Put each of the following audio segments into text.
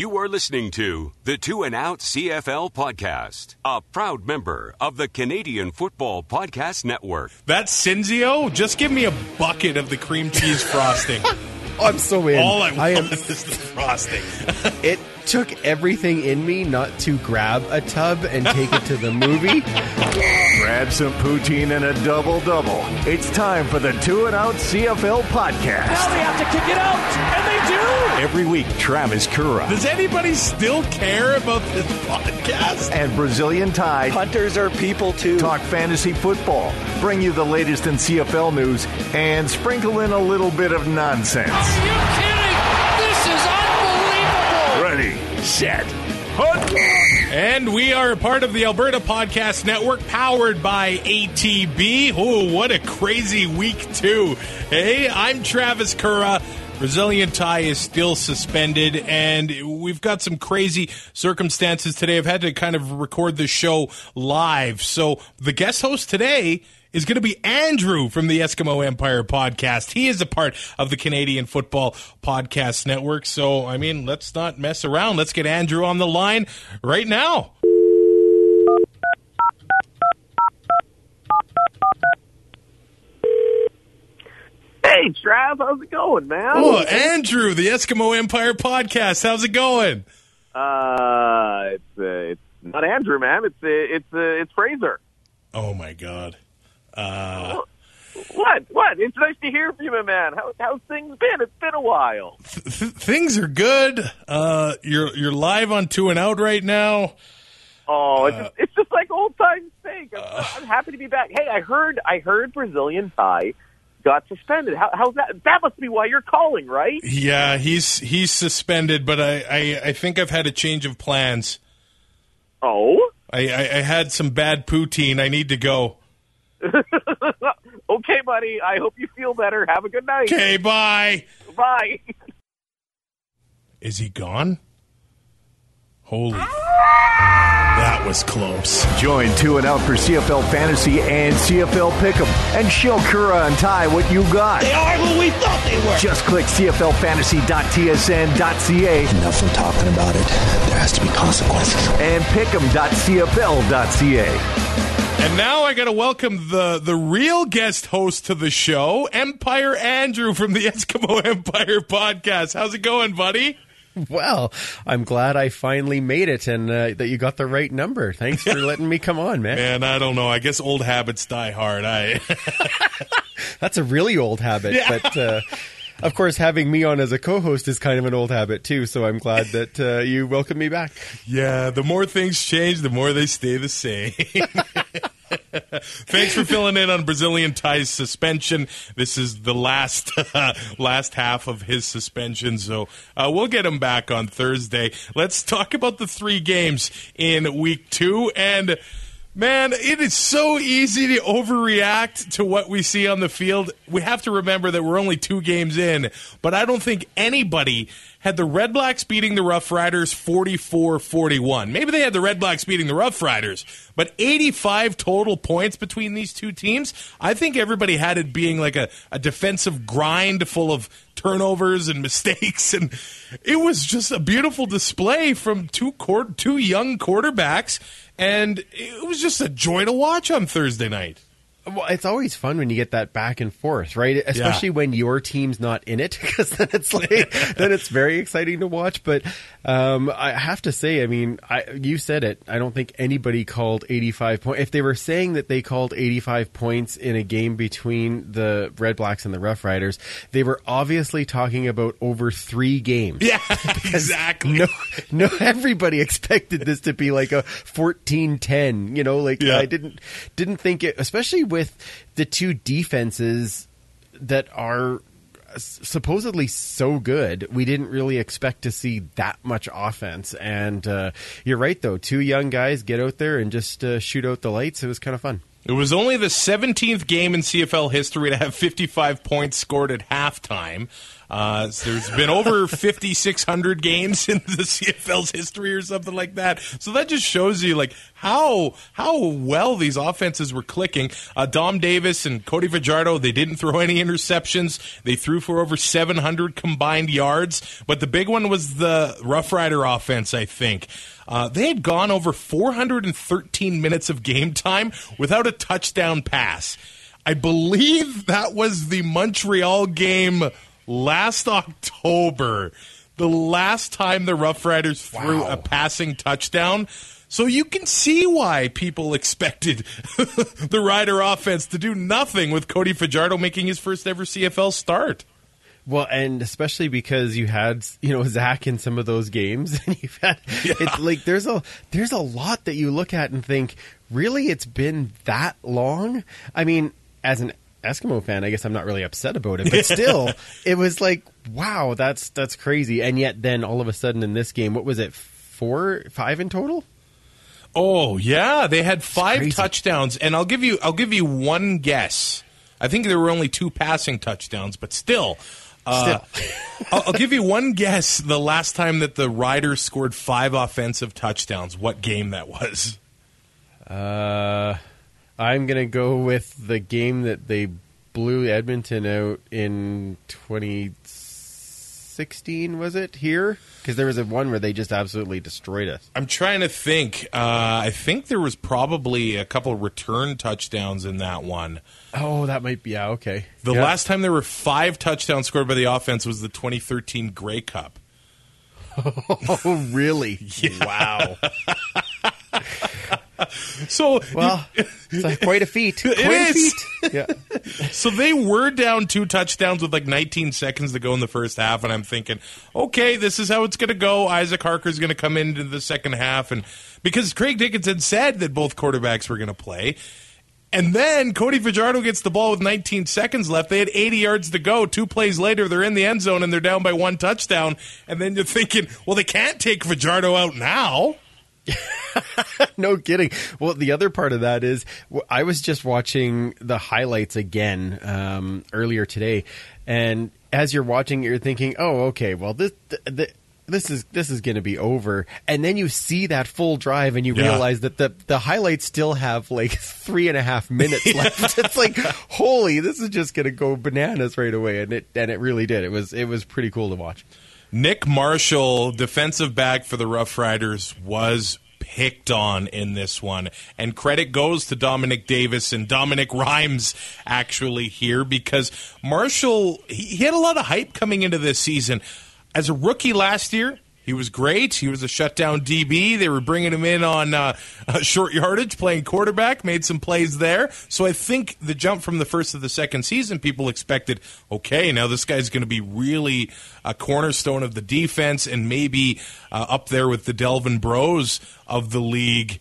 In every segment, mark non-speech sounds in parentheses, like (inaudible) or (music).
You are listening to the Two and Out CFL podcast, a proud member of the Canadian Football Podcast Network. That's Cinzio. Just give me a bucket of the cream cheese frosting. (laughs) I'm so in. All I want I am. is the frosting. (laughs) It took everything in me not to grab a tub and take it to the movie. Grab some poutine and a double double. It's time for the Two and Out CFL podcast. Now they have to kick it out, and they do. Every week, Travis Kura Does anybody still care about this podcast? and Brazilian Tide Hunters are people too. talk fantasy football, bring you the latest in CFL news, and sprinkle in a little bit of nonsense. Are you kidding? This is unbelievable. Set! And we are a part of the Alberta Podcast Network, powered by ATB. Oh, what a crazy week, too. Hey, I'm Travis Kura. Brazilian tie is still suspended, and we've got some crazy circumstances today. I've had to kind of record the show live. So the guest host today is going to be Andrew from the Eskimo Empire podcast. He is a part of the Canadian Football Podcast Network. So, I mean, let's not mess around. Let's get Andrew on the line right now. Hey, Trav, how's it going, man? Oh, Andrew, the Eskimo Empire podcast. How's it going? Uh, it's uh, it's not Andrew, man. It's uh, it's uh, it's Fraser. Oh my God. Uh, What? What? It's nice to hear from you, my man. How how's things been? It's been a while. th- things are good. Uh, you're you're live on Two and Out right now. Oh, it's just, it's just like old times' sake. I'm, I'm happy to be back. Hey, I heard I heard Brazilian Thai got suspended. How, how's that? That must be why you're calling, right? Yeah, he's he's suspended, but I, I, I think I've had a change of plans. Oh, I, I, I had some bad poutine. I need to go. (laughs) okay, buddy. I hope you feel better. Have a good night. Okay, bye. Bye. Is he gone? Holy. That was close. Join Two and Out for CFL Fantasy and CFL Pick'em and show Kura and Ty what you got. They are who we thought they were. Just click CFLFantasy.tsn.ca Enough of talking about it. There has to be consequences. and pick'em.cfl.ca. And now I got to welcome the the real guest host to the show, Empire Andrew from the Eskimo (laughs) Empire podcast. How's it going, buddy? Well, I'm glad I finally made it and uh, that you got the right number. Thanks for (laughs) letting me come on, man. Man, I don't know. I guess old habits die hard. I (laughs) That's a really old habit, but. Uh, of course, having me on as a co-host is kind of an old habit too. So I'm glad (laughs) that uh, you welcomed me back. Yeah, the more things change, the more they stay the same. (laughs) Thanks for filling in on Brazilian Ty's suspension. This is the last (laughs) last half of his suspension, so uh, we'll get him back on Thursday. Let's talk about the three games in week two and. Man, it is so easy to overreact to what we see on the field. We have to remember that we're only two games in, but I don't think anybody had the Red Blacks beating the Rough Riders 44 41. Maybe they had the Red Blacks beating the Rough Riders, but 85 total points between these two teams. I think everybody had it being like a, a defensive grind full of turnovers and (laughs) mistakes and it was just a beautiful display from two quar- two young quarterbacks and it was just a joy to watch on Thursday night. Well, it's always fun when you get that back and forth, right? Especially when your team's not in it, (laughs) because then it's like (laughs) then it's very exciting to watch. But um, I have to say, I mean, I, you said it. I don't think anybody called 85 points. If they were saying that they called 85 points in a game between the Red Blacks and the Rough Riders, they were obviously talking about over three games. Yeah, (laughs) exactly. No, no, everybody expected this to be like a 14-10, you know, like Yeah. I didn't, didn't think it, especially with the two defenses that are supposedly so good. We didn't really expect to see that much offense. And, uh, you're right though. Two young guys get out there and just, uh, shoot out the lights. It was kind of fun. It was only the 17th game in CFL history to have 55 points scored at halftime. Uh, so there's been over (laughs) 5,600 games in the CFL's history or something like that. So that just shows you like how how well these offenses were clicking. Uh, Dom Davis and Cody Fajardo, they didn't throw any interceptions. They threw for over 700 combined yards. But the big one was the Rough Rider offense, I think. Uh, they had gone over 413 minutes of game time without a touchdown pass. I believe that was the Montreal game last October, the last time the Rough Riders threw wow. a passing touchdown. So you can see why people (laughs) expected the Rider offense to do nothing with Cody Fajardo making his first ever CFL start. Well, and especially because you had you know Zach in some of those games, (laughs) and you've had yeah. it's like there's a there's a lot that you look at and think, really, it's been that long. I mean, as an Eskimo fan, I guess I'm not really upset about it, but still, it was like, wow, that's that's crazy. And yet, then all of a sudden in this game, what was it, four, five in total? Oh yeah, they had five touchdowns, and I'll give you I'll give you one guess. I think there were only two passing touchdowns, but still. Uh, (laughs) I'll, I'll give you one guess. The last time that the Riders scored five offensive touchdowns, what game that was? Uh, I'm gonna go with the game that they blew Edmonton out in 2016. Was it here? Because there was a one where they just absolutely destroyed us. I'm trying to think. Uh, I think there was probably a couple return touchdowns in that one. Oh, that might be yeah. Okay. The last time there were five touchdowns scored by the offense was the 2013 Grey Cup. (laughs) oh, really? (laughs) Wow. (laughs) (laughs) so well, it's like quite a feat. (laughs) Quite it a feat. (laughs) Yeah. so they were down two touchdowns with like 19 seconds to go in the first half, and I'm thinking, okay, this is how it's going to go. Isaac Harker's going to come into the second half, and because Craig Dickenson said that both quarterbacks were going to play. And then Cody Fajardo gets the ball with 19 seconds left. They had 80 yards to go. Two plays later, they're in the end zone and they're down by one touchdown. And then you're thinking, well, they can't take Fajardo out now. (laughs) no kidding. Well, the other part of that is I was just watching the highlights again um, earlier today, and as you're watching, you're thinking, "Oh, okay. Well, this the, this is this is going to be over." And then you see that full drive, and you yeah. realize that the the highlights still have like (laughs) three and a half minutes (laughs) left. it's like, holy, this is just going to go bananas right away, and it and it really did. It was it was pretty cool to watch. Nick Marshall, defensive back for the Rough Riders, was picked on in this one. And credit goes to Dominique Davis and Dominique Rhymes actually here because Marshall, he, he had a lot of hype coming into this season. As a rookie last year, he was great. He was a shutdown DB. They were bringing him in on (laughs) uh, short yardage, playing quarterback, made some plays there. So I think the jump from the first to the second season, people expected, okay, now this guy's going to be really a cornerstone of the defense and maybe uh, up there with the Delvin Breauxs of the league.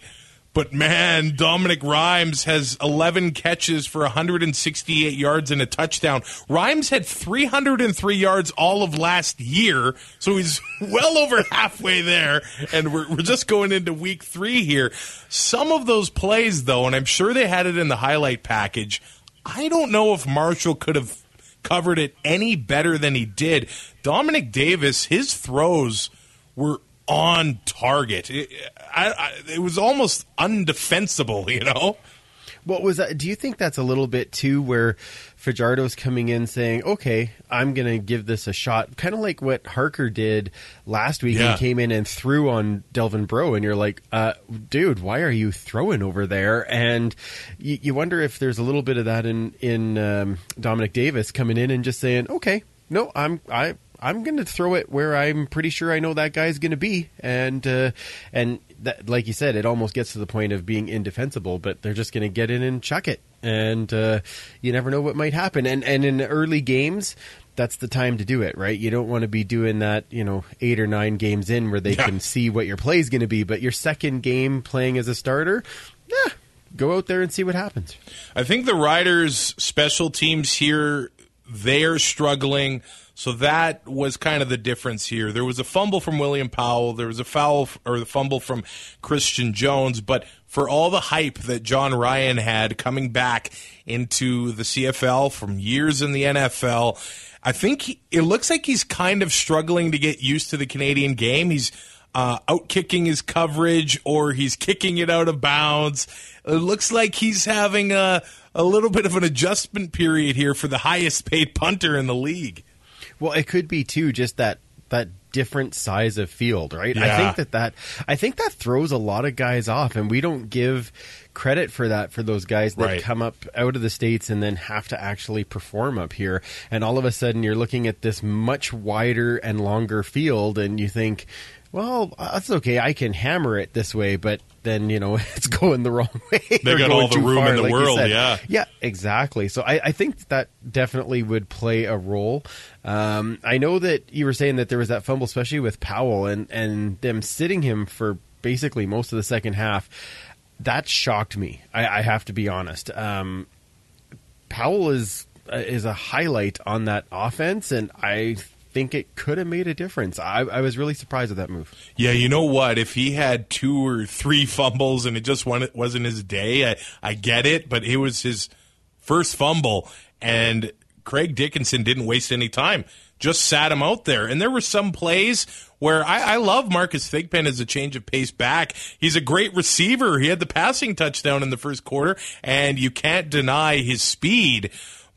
But man, Dominique Rhymes has 11 catches for 168 yards and a touchdown. Rhymes had 303 yards all of last year, so he's (laughs) well over halfway there. And we're, we're just going into week three here. Some of those plays, though, and I'm sure they had it in the highlight package, I don't know if Marshall could have covered it any better than he did. Dominique Davis, his throws were on target. It, I, I, it was almost undefensible, you know. What was that? Do you think that's a little bit too where Fajardo's coming in saying, "Okay, I'm going to give this a shot," kind of like what Harker did last week. Yeah. He came in and threw on Delvin Breaux, and you're like, uh, "Dude, why are you throwing over there?" And you, you wonder if there's a little bit of that in in um, Dominique Davis coming in and just saying, "Okay, no, I'm I I'm going to throw it where I'm pretty sure I know that guy's going to be, and uh, and that, like you said, it almost gets to the point of being indefensible. But they're just going to get in and chuck it, and uh, you never know what might happen. And and in early games, that's the time to do it, right? You don't want to be doing that, you know, eight or nine games in where they yeah. can see what your play is going to be. But your second game playing as a starter, yeah, go out there and see what happens. I think the Riders' special teams here they're struggling. So that was kind of the difference here. There was a fumble from William Powell. There was a foul or the fumble from Christian Jones. But for all the hype that Jon Ryan had coming back into the CFL from years in the NFL, I think he, it looks like he's kind of struggling to get used to the Canadian game. He's uh, out kicking his coverage or he's kicking it out of bounds. It looks like he's having a, a little bit of an adjustment period here for the highest paid punter in the league. Well, it could be too just that that different size of field, right? Yeah. I think that that I think that throws a lot of guys off, and we don't give credit for that for those guys that Right. come up out of the states and then have to actually perform up here, and all of a sudden you're looking at this much wider and longer field, and you think. Well, that's okay. I can hammer it this way, but then you know (laughs) it's going the wrong way. They got all the room far, in the like world, yeah. Yeah, exactly. So I, I think that definitely would play a role. Um, I know that you were saying that there was that fumble, especially with Powell, and and them sitting him for basically most of the second half. That shocked me. I, I have to be honest. Um, Powell is uh, is a highlight on that offense, and I think it could have made a difference. I, I was really surprised at that move. Yeah, you know what? If he had two or three (laughs) fumbles and it just wa- wasn't his day, I, I get it, but it was his first fumble, and Craig Dickenson didn't waste any time. Just sat him out there. And there were some plays where I, I love Marcus Thigpen as a change of pace back. He's a great receiver. He had the passing touchdown in the first quarter, and you can't deny his speed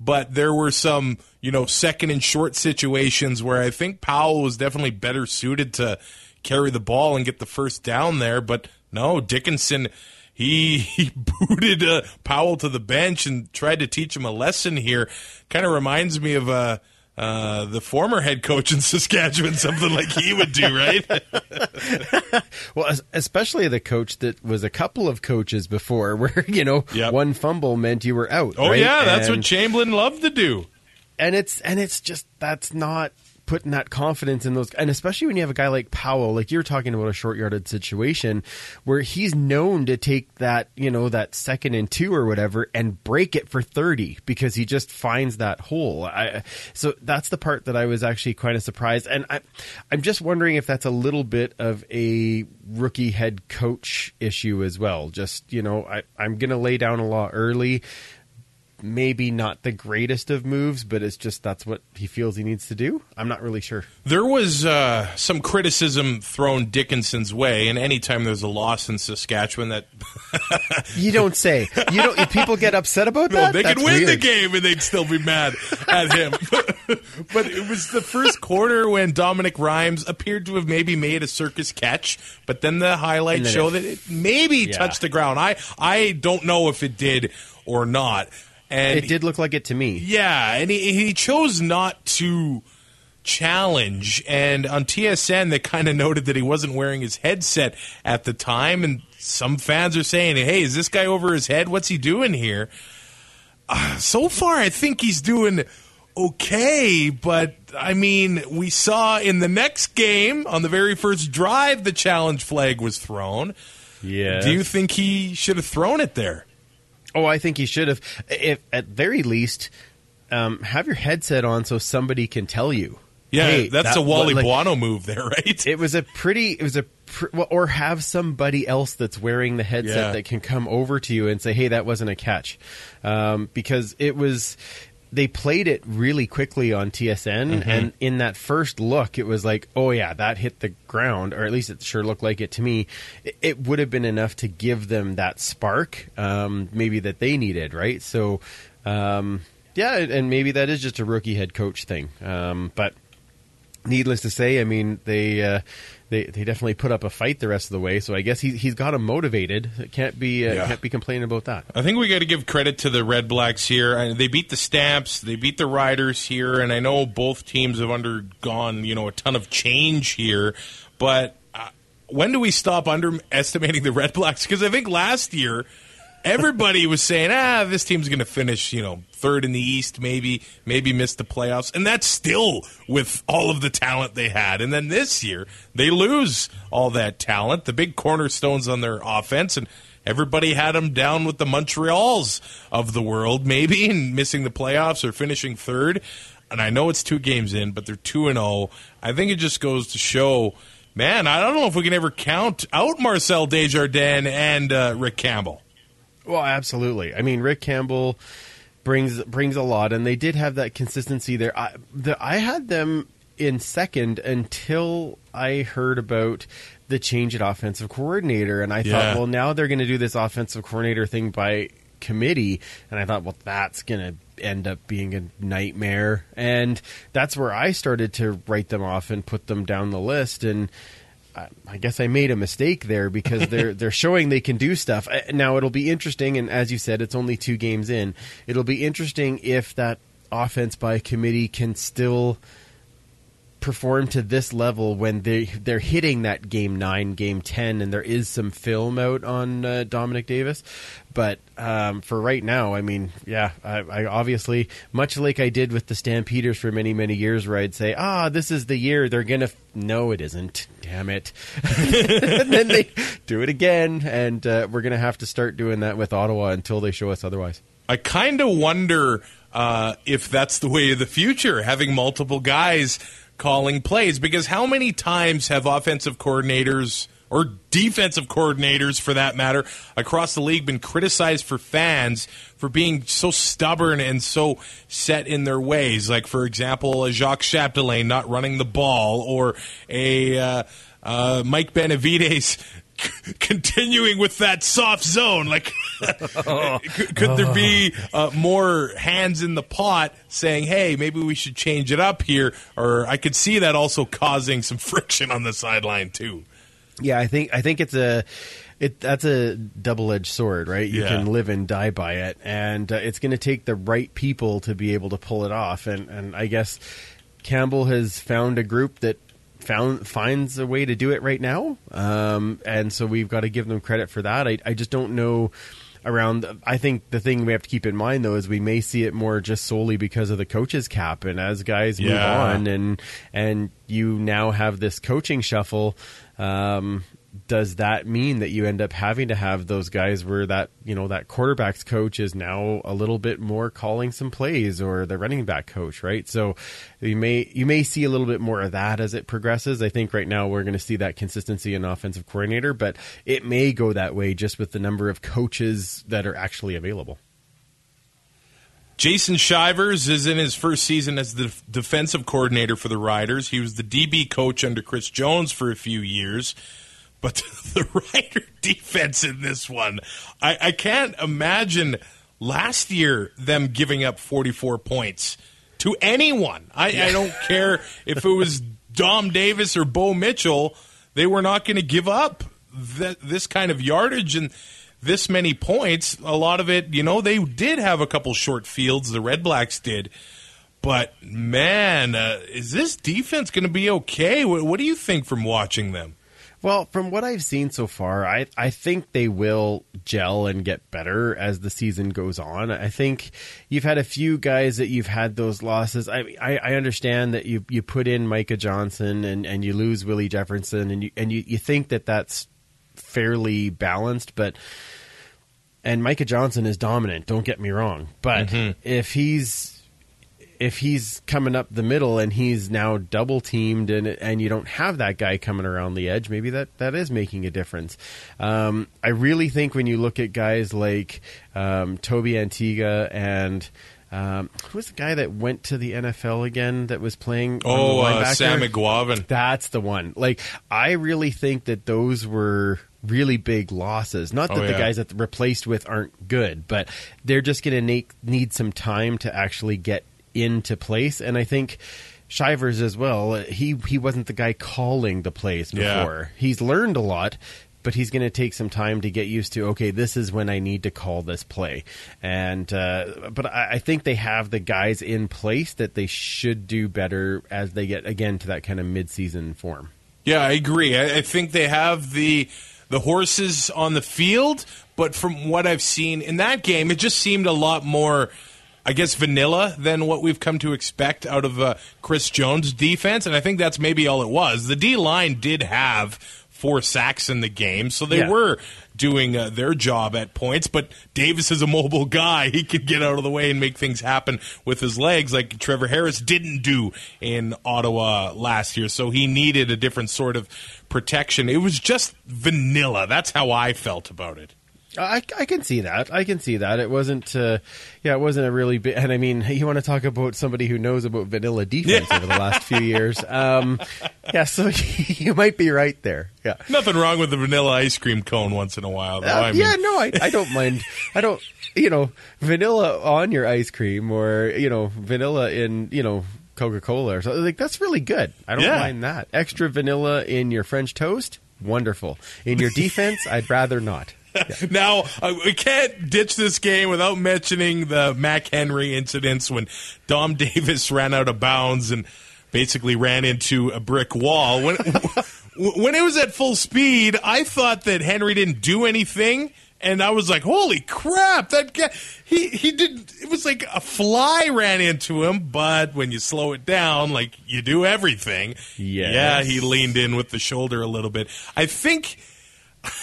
but there were some, you know, second and short situations where I think Powell was definitely better suited to carry the ball and get the first down there. But no, Dickenson, he, (laughs) he booted uh, Powell to the bench and tried to teach him a lesson here. Kind of reminds me of uh, uh, the former head coach in (laughs) Saskatchewan, something like he would do, right? (laughs) Well, especially the coach that was a couple of coaches before, (laughs) where you know Yep. one fumble meant you were out. oh right? yeah, that's And- what Chamblin loved to do. and it's and it's just that's not putting that confidence in those and especially when you have a guy like Powell like you're talking about a short yarded situation where he's known to take that you know that second and two or whatever and break it for 30 because he just finds that hole. I, so that's the part that I was actually kind of surprised. And I I'm just wondering if that's a little bit of a rookie head coach issue as well. Just you know I, I'm gonna lay down a law early maybe not the greatest of moves, but it's just that's what he feels he needs to do. I'm not really sure. There was uh, some criticism thrown Dickenson's way, and anytime there's a loss in Saskatchewan, that (laughs) You don't say. You don't. People get upset about no, that. they That's could win the game and they'd still be mad at him. (laughs) but it was the first quarter when Dominique Rhymes appeared to have maybe made a circus catch, but then the highlights then show it- that it maybe Yeah. touched the ground. I I don't know if it did or not. And It did look like it to me. Yeah, and he, he chose not to challenge. And on TSN, they kind of (laughs) noted that he wasn't wearing his headset at the time. And some fans are saying, hey, is this guy over his head? What's he doing here? Uh, so far, I think he's doing okay. But, I mean, we saw in the next game, on the very first drive, the challenge flag was thrown. Yeah. Do you think he should have thrown it there? Oh, I think he should have. If at very least, um, have your headset on so somebody can tell you. Yeah, hey, that's that- a Wally like, Buono move there, (laughs) right? It was a pretty. It was a. Pr- well, or have somebody else that's wearing the headset Yeah. that can come over to you and say, "Hey, that wasn't a catch," um, because it was. They played it really quickly on TSN, Mm-hmm. and in that first look, it was like, "Oh yeah, that hit the ground," or at least it sure looked like it to me. It, it would have been enough to give them that spark, um, maybe that they needed, right? So, um, yeah, and maybe that is just a rookie head coach thing, um, but needless to say, I mean they uh, they they definitely put up a fight the rest of the way. So I guess he he's got him motivated. Can't be uh, Yeah. can't be complaining about that. I think we got to give credit to the Red Blacks here. Uh, They beat the Stamps, they beat the Riders here, and I know both teams have undergone you know a ton of change here. But uh, when do we stop underestimating the Red Blacks? Because I think last year everybody was saying, ah, this team's going to finish you know third in the East, maybe maybe miss the playoffs, and that's still with all of the talent they had. And then this year they lose all that talent, the big cornerstones on their offense, and everybody had them down with the Montreals of the world, maybe, and missing the playoffs or finishing third. And I know it's two games in, but they're 2 and 0. I think it just goes to show, man, I don't know if we can ever count out Marcel Desjardins and uh, Rick Campbell. Well, absolutely. I mean, Rick Campbell brings brings a lot, and they did have that consistency there. I, the, I had them in second until I heard about the change at offensive coordinator, and I Yeah. thought, well, now they're going to do this offensive coordinator thing by committee, and I thought, well, that's going to end up being a nightmare, and that's where I started to write them off and put them down the list, and. I- I guess I made a mistake there because they're (laughs) they're showing they can do stuff. Uh, Now it'll be interesting, and as you said, it's only two games in. It'll be interesting if that offense by committee can still perform to this level when they they're hitting that game nine, game ten, and there is some film out on uh, Dominique Davis. But um, for right now, I mean, yeah, I, I obviously much like I did with the Stampeders for many many years, where I'd say, ah, this is the year they're gonna. F-. No, it isn't. Damn it! (laughs) and then they do it again, and uh, we're gonna have to start doing that with Ottawa until they show us otherwise. I kind of wonder uh, if that's the way of the future, having multiple guys calling plays. Because how many times have offensive coordinators or defensive coordinators, for that matter, across the league been criticized for fans for being so stubborn and so set in their ways? Like, for example, a Jacques Chapdelaine not running the ball, or a uh, uh, Mike Benevides (laughs) continuing with that soft zone. Like, (laughs) (laughs) could, could there be uh, more hands in the pot saying, "Hey, maybe we should change it up here"? Or I could see that also causing some friction on the sideline too. Yeah, I think I think it's a it that's a double edged sword, right? You Yeah. can live and die by it, and uh, it's going to take the right people to be able to pull it off. And and I guess Campbell has found a group that found finds a way to do it right now, um, and so we've got to give them credit for that. I I just don't know. Around, I think the thing we have to keep in mind though is we may see it more just solely because of the coaches cap, and as guys move Yeah. on, and and you now have this coaching shuffle. Um, does that mean that you end up having to have those guys where that you know that quarterbacks coach is now a little bit more calling some plays or the running back coach right so you may you may see a little bit more of that as it progresses i think right now we're going to see that consistency in offensive coordinator but it may go that way just with the number of coaches that are actually available Jason Shivers is in his first season as the defensive coordinator for the Riders. He was the DB coach under Chris Jones for a few years. But (laughs) the Rider defense in this one, I, I can't imagine last year them giving up 44 points to anyone. I, I don't care if it was (laughs) Dom Davis or Bo Mitchell, they were not going to give up th- this kind of yardage and this many points. A lot of it, you know, they did have a couple short fields, the Red Blacks did. But man, uh, is this defense going to be okay? What, what do you think from watching them? Well, from what I've seen so far, I I think they will gel and get better as the season goes on. I think you've had a few guys that you've had those losses. I I, I understand that you you put in Micah Johnson and, and you lose Willie Jefferson and you and you, you think that that's fairly balanced, but and Micah Johnson is dominant. Don't get me wrong, but mm-hmm. if he's if he's coming up the middle and he's now double teamed and and you don't have that guy coming around the edge, maybe that, that is making a difference. Um, I really think when you look at guys like um, Tobi Antigha and um, who was the guy that went to the NFL again that was playing? on Oh, the uh. Sam Eguavoen. That's the one. Like I really think that those were really big losses. Not that Oh, the guys that replaced with aren't good, but they're just going to need some time to actually get into place. And I think Shivers as well. He he wasn't the guy calling the plays Yeah. before. He's learned a lot. But he's going to take some time to get used to. Okay, this is when I need to call this play, and uh, but I, I think they have the guys in place that they should do better as they get again to that kind of mid-season form. Yeah, I agree. I, I think they have the the horses on the field, but from what I've seen in that game, it just seemed a lot more I guess, vanilla than what we've come to expect out of uh, Chris Jones' defense, and I think that's maybe all it was. The D line did have four sacks in the game, so they Yeah. were doing uh, their job at points. But Davis is a mobile guy; (laughs) he can get out of the way and make things happen with his legs, like Trevor Harris didn't do in Ottawa last year. So he needed a different sort of protection. It was just vanilla. That's how I felt about it. I, I can see that. I can see that. It wasn't, uh, yeah, it wasn't a really big. And I mean, (laughs) you want to talk about somebody who knows about vanilla defense over the last few years. Um, yeah, so (laughs) you might be right there. Yeah. Nothing wrong with the vanilla ice cream cone once in a while, though. Uh, I mean, yeah, no, I, I don't mind. I don't, you know, vanilla on your ice cream or, you know, vanilla in, you know, Coca Cola or something. Like, that's really good. I don't Yeah. mind that. Extra vanilla in your French toast? Wonderful. In your (laughs) defense, I'd rather not. (laughs) Now uh, we can't ditch this game without mentioning the Mac Henry incidents when Dom (laughs) Davis ran out of bounds and basically ran into a brick wall. When (laughs) when it was at full speed, I thought that Henry didn't do anything. And I was like, "Holy crap! That guy, he he did. It was like a fly ran into him. But when you slow it down, like you do everything, Yes. yeah, he leaned in with the shoulder a little bit. I think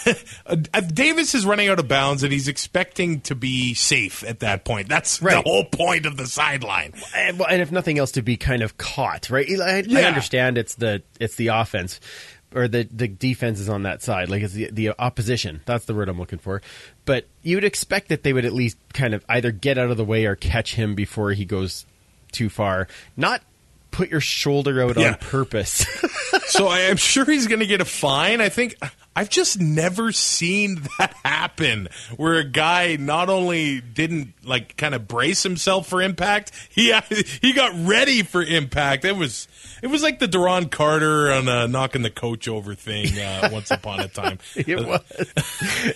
(laughs) Uh, uh, Davis is running out of bounds and he's expecting to be safe at that point. That's Right. the whole point of the sideline. and, well, and if nothing else, to be kind of caught, right? I, I understand it's the it's the offense or the the defense is on that side, like it's the the opposition. That's the word I'm looking for. But you would expect that they would at least kind of either get out of the way or catch him before he goes too far, not put your shoulder out Yeah. on purpose. (laughs) so I am sure he's going to get a fine. I think I've just never seen (laughs) that happen where a guy not only didn't like kind of brace himself for impact, he (laughs) he got ready for impact. It was it was like the Duron Carter on uh, knocking the coach over thing uh, (laughs) once upon a time. it was,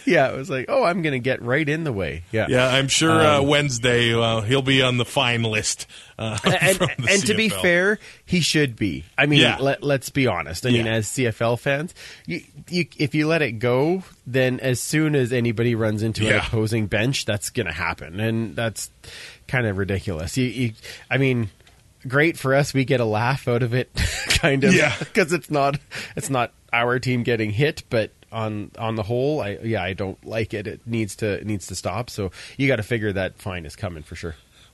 yeah, it was like, oh, I'm going to get right in the way. Yeah, Yeah, I'm sure uh, Um, Wednesday uh, he'll be on the fine list. Uh, and, and to be fair, he should be. I mean, Yeah. let, let's be honest. I mean, as CFL fans, you, you, if you let it go, then as soon as anybody runs into an opposing bench, that's going to happen, and that's kind of ridiculous. You, you, I mean, great for us. We get a laugh out of it, (laughs) kind of, Yeah. because it's not it's not our team getting hit, but. On on the whole, I yeah, I don't like it. It needs to it needs to stop. So you got to figure that fine is coming for sure.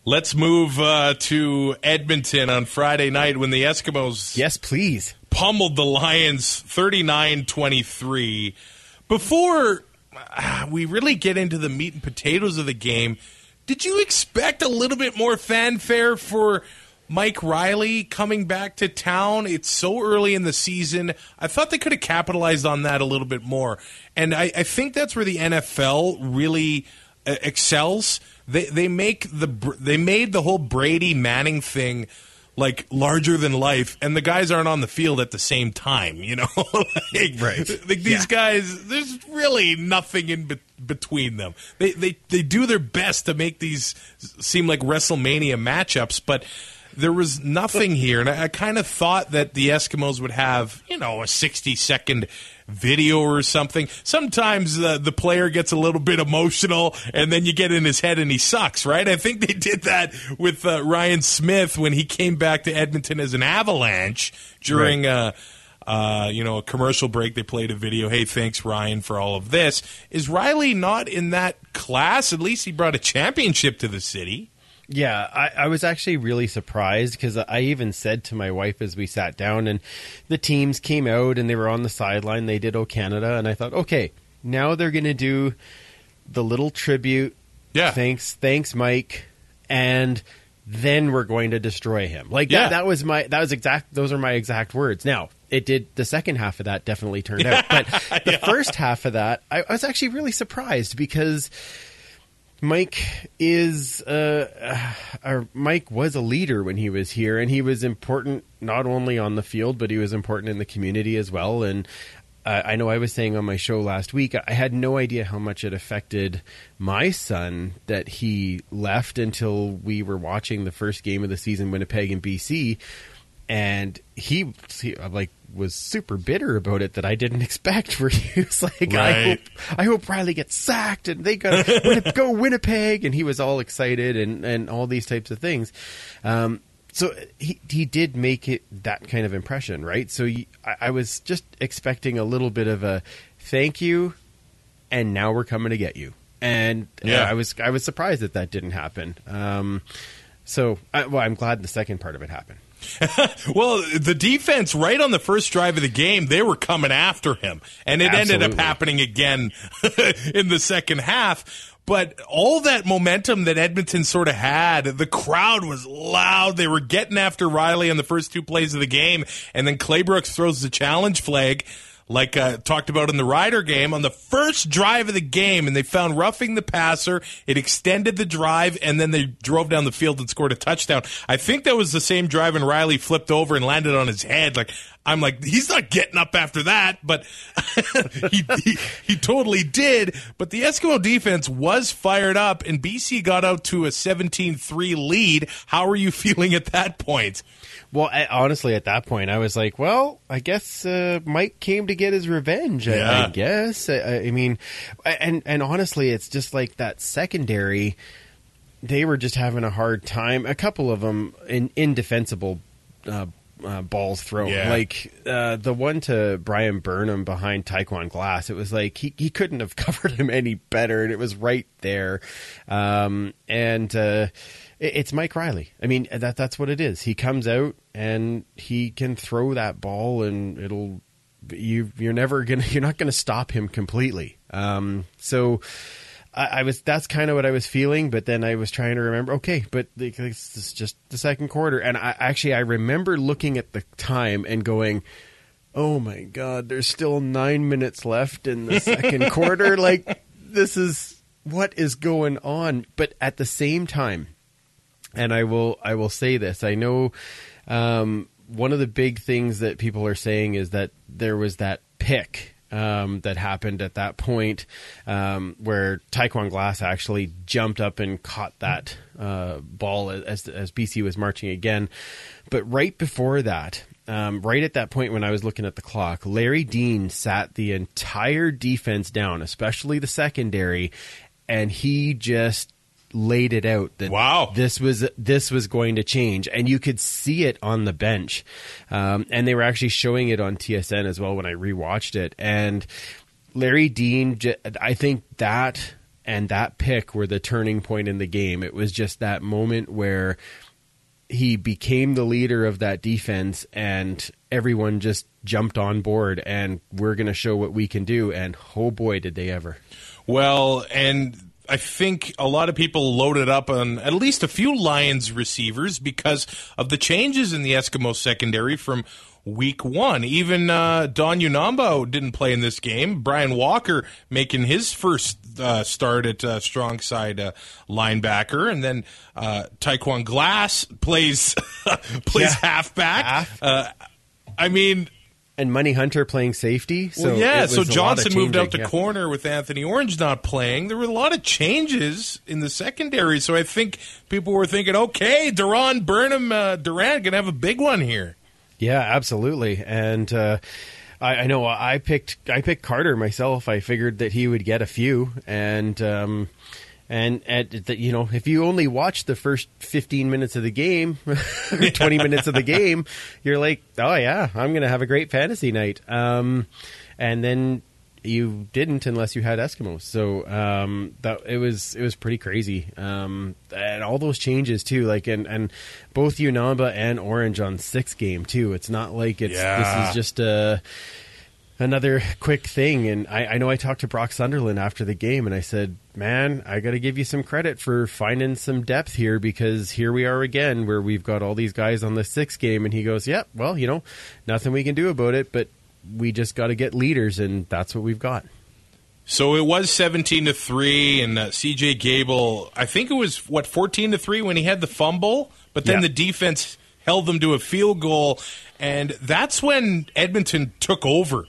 Let's move uh, to Edmonton on Friday night when the Eskimos Yes, please. pummeled the Lions 39 23. Before uh, we really get into the meat and potatoes of the game, did you expect a little bit more fanfare for Mike Reilly coming back to town? It's so early in the season. I thought they could have capitalized on that a little bit more. And I, I think that's where the NFL really uh, excels. They they make the they made the whole Brady Manning thing like larger than life, and the guys aren't on the field at the same time. You know, (laughs) like, Right. Like these guys, there's really nothing in be- between them. They they they do their best to make these seem like WrestleMania matchups, but. There was nothing here, and I, I kind of thought that the Eskimos would have, you know, a 60 second video or something. Sometimes uh, the player gets a little bit emotional, and then you get in his head and he sucks, right? I think they did that with uh, Ryan Smyth when he came back to Edmonton as an Avalanche during. Uh, uh, you know, a commercial break, they played a video. Hey, thanks, Ryan, for all of this. Is Reilly not in that class? At least he brought a championship to the city. Yeah, I, I was actually really surprised because I even said to my wife as we sat down and the teams came out and they were on the sideline. They did O Canada, and I thought, okay, now they're going to do the little tribute. Yeah. Thanks, thanks, Mike, and then we're going to destroy him. Like Yeah. that. That was my. That was exact. Those are my exact words. Now it did. The second half of that definitely turned out, but (laughs) the first half of that, I, I was actually really surprised because. Mike is uh, uh, Mike was a leader when he was here, and he was important not only on the field, but he was important in the community as well. And uh, I know I was saying on my show last week, I had no idea how much it affected my son that he left until we were watching the first game of the season, Winnipeg and BC. And he, he like was super bitter about it that I didn't (laughs) expect. Where he was like, I hope I hope Reilly gets sacked and they got to (laughs) go Winnipeg, and he was all excited and and all these types of things. Um, so he he did make it that kind of impression, right? So you, I, I was just expecting a little bit of a thank you, and now we're coming to get you. And uh, Yeah. I was I was surprised that that didn't happen. Um, so I, well, I'm glad the second part of it happened. (laughs) Well, the defense, right on the first drive of the game, they were coming after him. And it ended up happening again (laughs) in the second half. But all that momentum that Edmonton sort of had, the crowd was loud. They were getting after Reilly on the first two plays of the game. And then Claybrooks throws the challenge flag like uh, talked about in the Rider game, on the first drive of the game, and they found roughing the passer. It extended the drive, and then they drove down the field and scored a touchdown. I think that was the same drive, and Reilly flipped over and landed on his head. Like I'm like, he's not getting up after that, but (laughs) he, he he totally did. But the Eskimo defense was fired up, and BC got out to a 17-3 lead. How are you (laughs) feeling at that point? Well, I, honestly, at that point, I was like, "Well, I guess uh, Mike came to get his revenge." I, Yeah. I guess. I, I mean, and and honestly, it's just like that secondary. They were just having a hard time. A couple of them in indefensible uh, uh, balls thrown, Yeah. like uh, the one to Bryan Burnham behind Taekwon Glass. It was like he he couldn't have (laughs) covered him any better, and it was right there. Um, and uh, it- it's Mike Reilly. I mean, that that's what it is. He comes out and he can throw that ball, and it'll you you're never gonna (laughs) you're not gonna stop him completely. Um, so. I, I was that's kind of what I was feeling, but then I was trying to remember. Okay, but this is just the second quarter, and I actually I remember looking at the time and going, "Oh my god, there's still nine minutes left in the second (laughs) quarter. Like this is what is going on." But at the same time, and I will I will say this. I know um, one of the big things that people are saying is that there was that pick um, that happened at that point um, where Taekwon Glass actually jumped up and caught that uh, ball as as BC was marching again. But right before that. Um, right at that point when I was looking at the clock, Larry Dean sat the entire defense down, especially the secondary, and he just laid it out that Wow. this was this was going to change, and you could see it on the bench, um, and they were actually showing it on TSN as well when I rewatched it. And Larry Dean, i think that and that pick were the turning point in the game. It was just that moment where he became the leader of that defense, and everyone just jumped on board, and we're going to show what we can do. And oh boy, did they ever! Well, and I think a lot of people loaded up on at least a few Lions receivers because of the changes in the Eskimo secondary from week one. Even uh, Don Unamba didn't play in this game. Brian Walker making his first uh, start at uh, strong side uh, linebacker, and then uh, Taekwon Glass (laughs) plays (laughs) plays Yeah. halfback. Half. Uh, I mean, And Money Hunter playing safety. So well, yeah, so was a lot of Johnson moved out to yeah. corner with Anthony Orange not playing. There were a lot of changes in the secondary, so I think people were thinking, okay, Duran Burnham uh, Durant gonna have a big one here. Yeah, absolutely. And uh, I, I know I picked I picked Carter myself. I figured that he would get a few, and um, and at the, you know if you only watch the first fifteen minutes of the game, (laughs) or twenty minutes of the game, you're like, oh yeah, I'm gonna have a great fantasy night. Um, and then you didn't unless you had Eskimos. So um, that it was it was pretty crazy. Um, and all those changes too, like and and both Unamba and Orange on six game too. It's not like it's Yeah. this is just a another quick thing. And I, I know I talked to Brock Sunderland after the game, and I said, "Man, I got to give you some credit for finding some depth here because here we are again, where we've got all these guys on the six game." And he goes, "Yep, well, you know, nothing we can do about it, but we just got to get leaders, and that's what we've got." So it was seventeen to three, and uh, C.J. Gable, I think it was what fourteen to three when he had the fumble, but then Yeah. the defense held them to a field goal, and that's when Edmonton took over.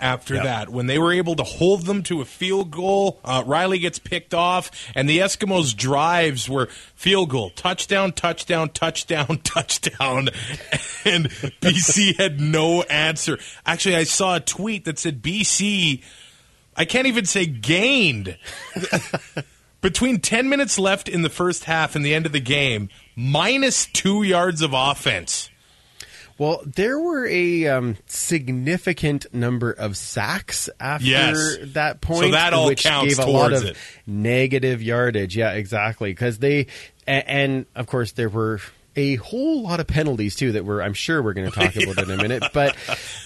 After Yep. that when they were able to hold them to a field goal. Uh, Reilly gets picked off, and the Eskimos' drives were field goal, touchdown, touchdown, touchdown, (laughs) touchdown, (laughs) and BC had no answer. Actually, I saw a tweet that said BC. I can't even say gained. (laughs) Between 10 minutes left in the first half and the end of the game, minus two yards of offense. Well, there were a um, significant number of sacks after Yes. that point, So that all which counts gave a lot towards of it. negative yardage. Yeah, exactly. Because they, and, and of course, there were a whole lot of penalties too that we're, I'm sure, we're going to talk (laughs) about in a minute. But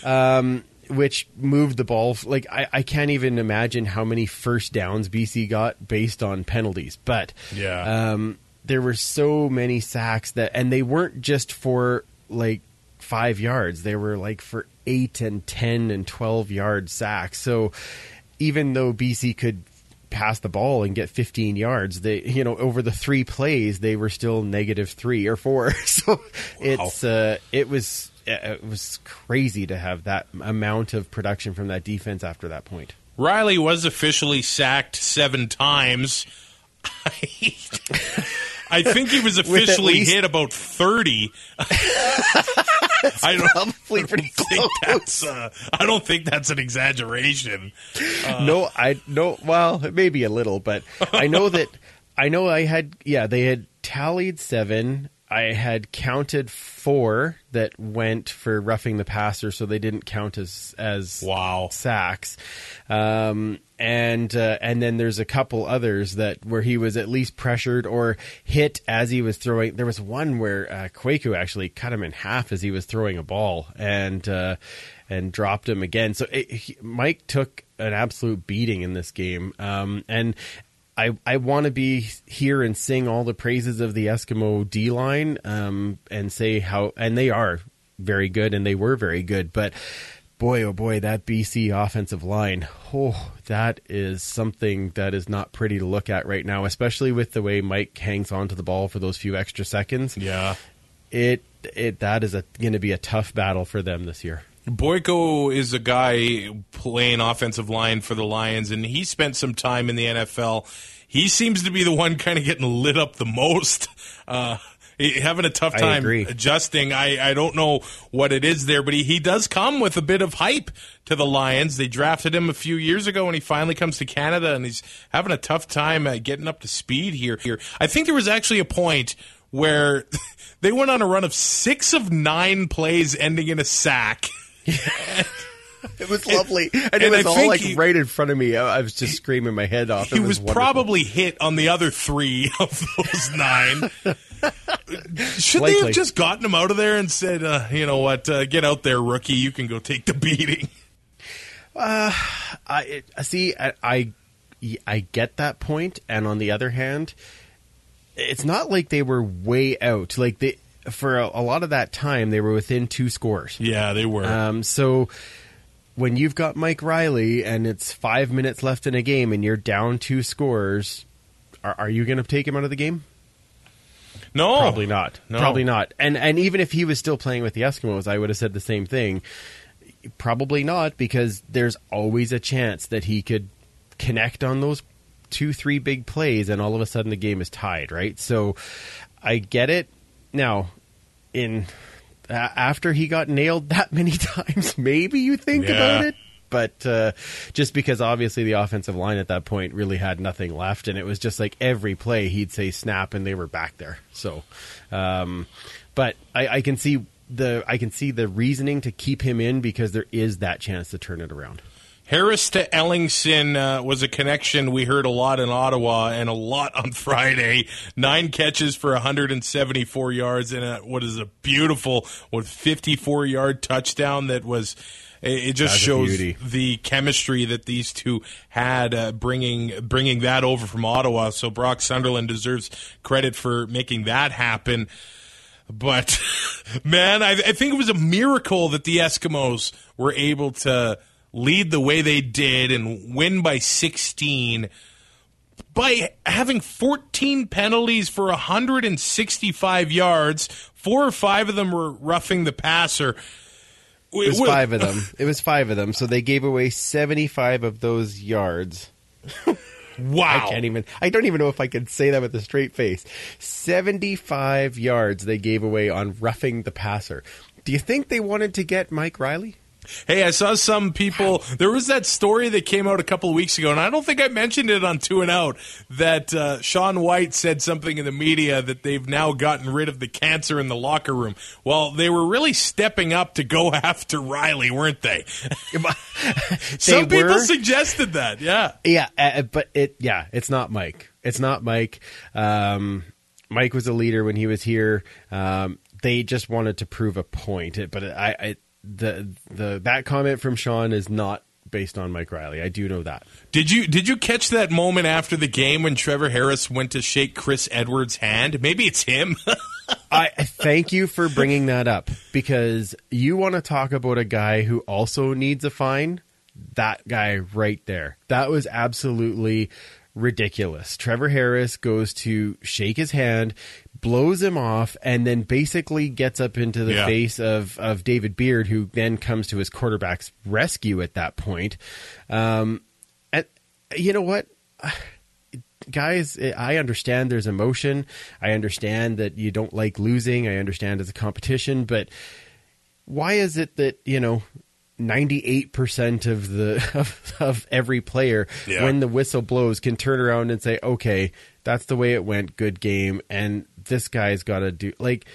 um, which moved the ball. Like I, I can't even imagine how many first downs BC got based on penalties. But Yeah. um, there were so many sacks that, and they weren't just for like five yards. They were like for eight and ten and twelve yard sacks. So even though BC could pass the ball and get 15 yards they you know over the three plays they were still negative three or four (laughs) so it's uh it was it was crazy to have that amount of production from that defense after that point Reilly was officially sacked seven times. (laughs) I think he was (laughs) officially least- hit about 30. I don't, probably pretty think close. that's uh, I don't think that's an exaggeration. no, I no. Well, maybe a little, but I know that I know I had. Yeah, they had tallied seven. I had counted four that went for roughing the passer, so they didn't count as as Wow. sacks. Um, and uh, and then there's a couple others that where he was at least pressured or hit as he was throwing. There was one where uh, Kwaku actually cut him in half as he was throwing a ball and uh, and dropped him again. So it, he, Mike took an absolute beating in this game. Um, and I, I want to be here and sing all the praises of the Eskimo D line um, and say how, and they are very good and they were very good. But boy, oh boy, that BC offensive line, oh, that is something that is not pretty to look at right now, especially with the way Mike hangs on to the ball for those few extra seconds. Yeah. It, it that is going to be a tough battle for them this year. Boyko is a guy playing offensive line for the Lions, and he spent some time in the NFL. He seems to be the one kind of getting lit up the most. Uh, having a tough time agree. adjusting. I, I don't know what it is there, but he, he does come with a bit of hype to the Lions. They drafted him a few years ago, and he finally comes to Canada, and he's having a tough time uh, getting up to speed here. Here, I think there was actually a point where (laughs) they went on a run of six of nine plays ending in a sack. (laughs) (laughs) It was lovely, and, and it was I all like he- right in front of me. I I was just screaming my head off. He It was, wonderful. probably hit on the other three (laughs) of those nine. (laughs) Should they have just gotten him out of there and said, uh, you know what, uh, get out there, rookie, you can go take the beating? I it, see. I, I I get that point, and on the other hand, it's not like they were way out. Like they for a, a lot of that time, they were within two scores. Yeah, they were. Um, so when you've got Mike Reilly and it's five minutes left in a game and you're down two scores, are, are you going to take him out of the game? no, Probably not. No. Probably not. And and even if he was still playing with the Eskimos, I would have said the same thing. Probably not because there's always a chance that he could connect on those two, three big plays, and all of a sudden the game is tied. Right. So I get it. Now, in a after he got nailed that many (laughs) times, maybe you think Yeah. about it. But uh, just because obviously the offensive line at that point really had nothing left, and it was just like every play he'd say snap, and they were back there. So, um, but I, I can see the I can see the reasoning to keep him in because there is that chance to turn it around. Harris to Ellingson uh, was a connection we heard a lot in Ottawa and a lot on (laughs) Friday. Nine catches for 174 yards and a, what is a beautiful, what 54 yard touchdown that was. It it just That's shows the chemistry that these two had, uh, bringing bringing that over from Ottawa. So Brock Sunderland deserves credit for making that happen. But (laughs) man, I, I think it was a miracle that the Eskimos were able to lead the way they did and win by 16 by having 14 penalties for 165 yards. Four or five of them were roughing the passer. It was five of them. (laughs) It was five of them. So they gave away 75 of those yards. Wow. I can't even, I don't even know if I can say that with a straight face. 75 yards they gave away on roughing the passer. Do you think they wanted to get Mike Reilly? Hey, I saw some people. There was that story that came out a couple of weeks ago, and I don't think I mentioned it on Two and Out. That uh, Sean Whyte said something in the media that they've now gotten rid of the cancer in the locker room. Well, they were really stepping up to go (laughs) after Reilly, weren't they? (laughs) some They people were. suggested that. Yeah. Yeah, uh, but it yeah, it's not Mike. It's not Mike. Um, Mike was a leader when he was here. Um, they just wanted to prove a point. But I, I the the that comment from Sean is not based on Mike Reilly. I do know that. Did you did you catch that moment after the game when Trevor Harris went to shake Chris Edwards' hand? Maybe it's him. (laughs) I thank you for bringing that up because you want to talk about a guy who also needs a fine. That guy right there. That was absolutely ridiculous. Trevor Harris goes to shake his hand, blows him off, and then basically gets up into the Yeah. face of, of David Beard, who then comes to his quarterback's rescue at that point. Um, and you know what? (sighs) guys, I understand there's emotion. I understand that you don't like losing. I understand it's a competition, but why is it that, you know, 98% of the (laughs) of, of every player Yeah. when the whistle blows can turn around and say, "Okay, that's the way it went. Good game." And this guy's got to do like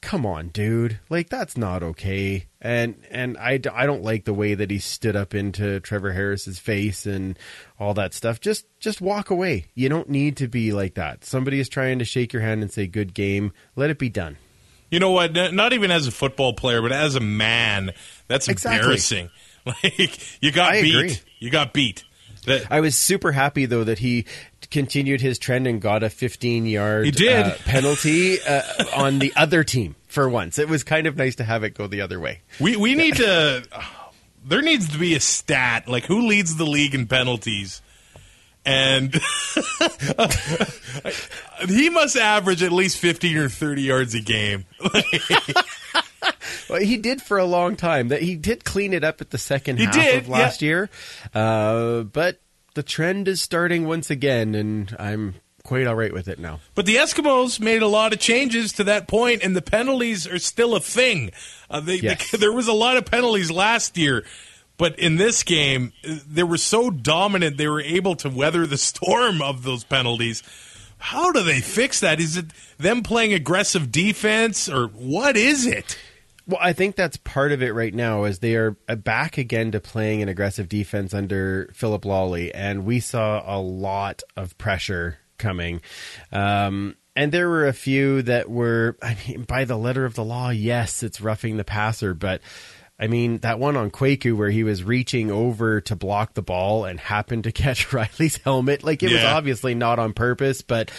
come on, dude. Like that's not okay. And and I, I don't like the way that he stood up into Trevor Harris's face and all that stuff. Just just walk away. You don't need to be like that. Somebody is trying to shake your hand and say good game. Let it be done. You know what? Not even as a football player, but as a man, that's Exactly. embarrassing. (laughs) Like you got I beat. agree. You got beat. That, I was super happy though that he continued his trend and got a 15 yard He did. uh, penalty uh, on the other team for once. It was kind of nice to have it go the other way. we we need to. There needs to be a stat like who leads the league in penalties, and (laughs) he must average at least fifteen or thirty yards a game. (laughs) (laughs) Well, he did for a long time. That he did clean it up at the second He half did, of last year, uh, but the trend is starting once again, and I'm quite all right with it now. But the Eskimos made a lot of changes to that point, and the penalties are still a thing. Uh, they, Yes. (laughs) there was a lot of penalties last year, but in this game, they were so dominant they were able to weather the (laughs) storm of those penalties. How do they fix that? Is it them playing aggressive defense, or what is it? Well, I think that's part of it right now, as they are uh, back again to playing an aggressive defense under Phillip Lolley, and we saw a lot of pressure coming. Um, and there were a few that were, I mean, by the letter of the law, yes, it's roughing the passer, but I mean, that one on Kwaku where he was reaching over to block the ball and happened to (laughs) catch Reilly's helmet, like it was obviously not on purpose, but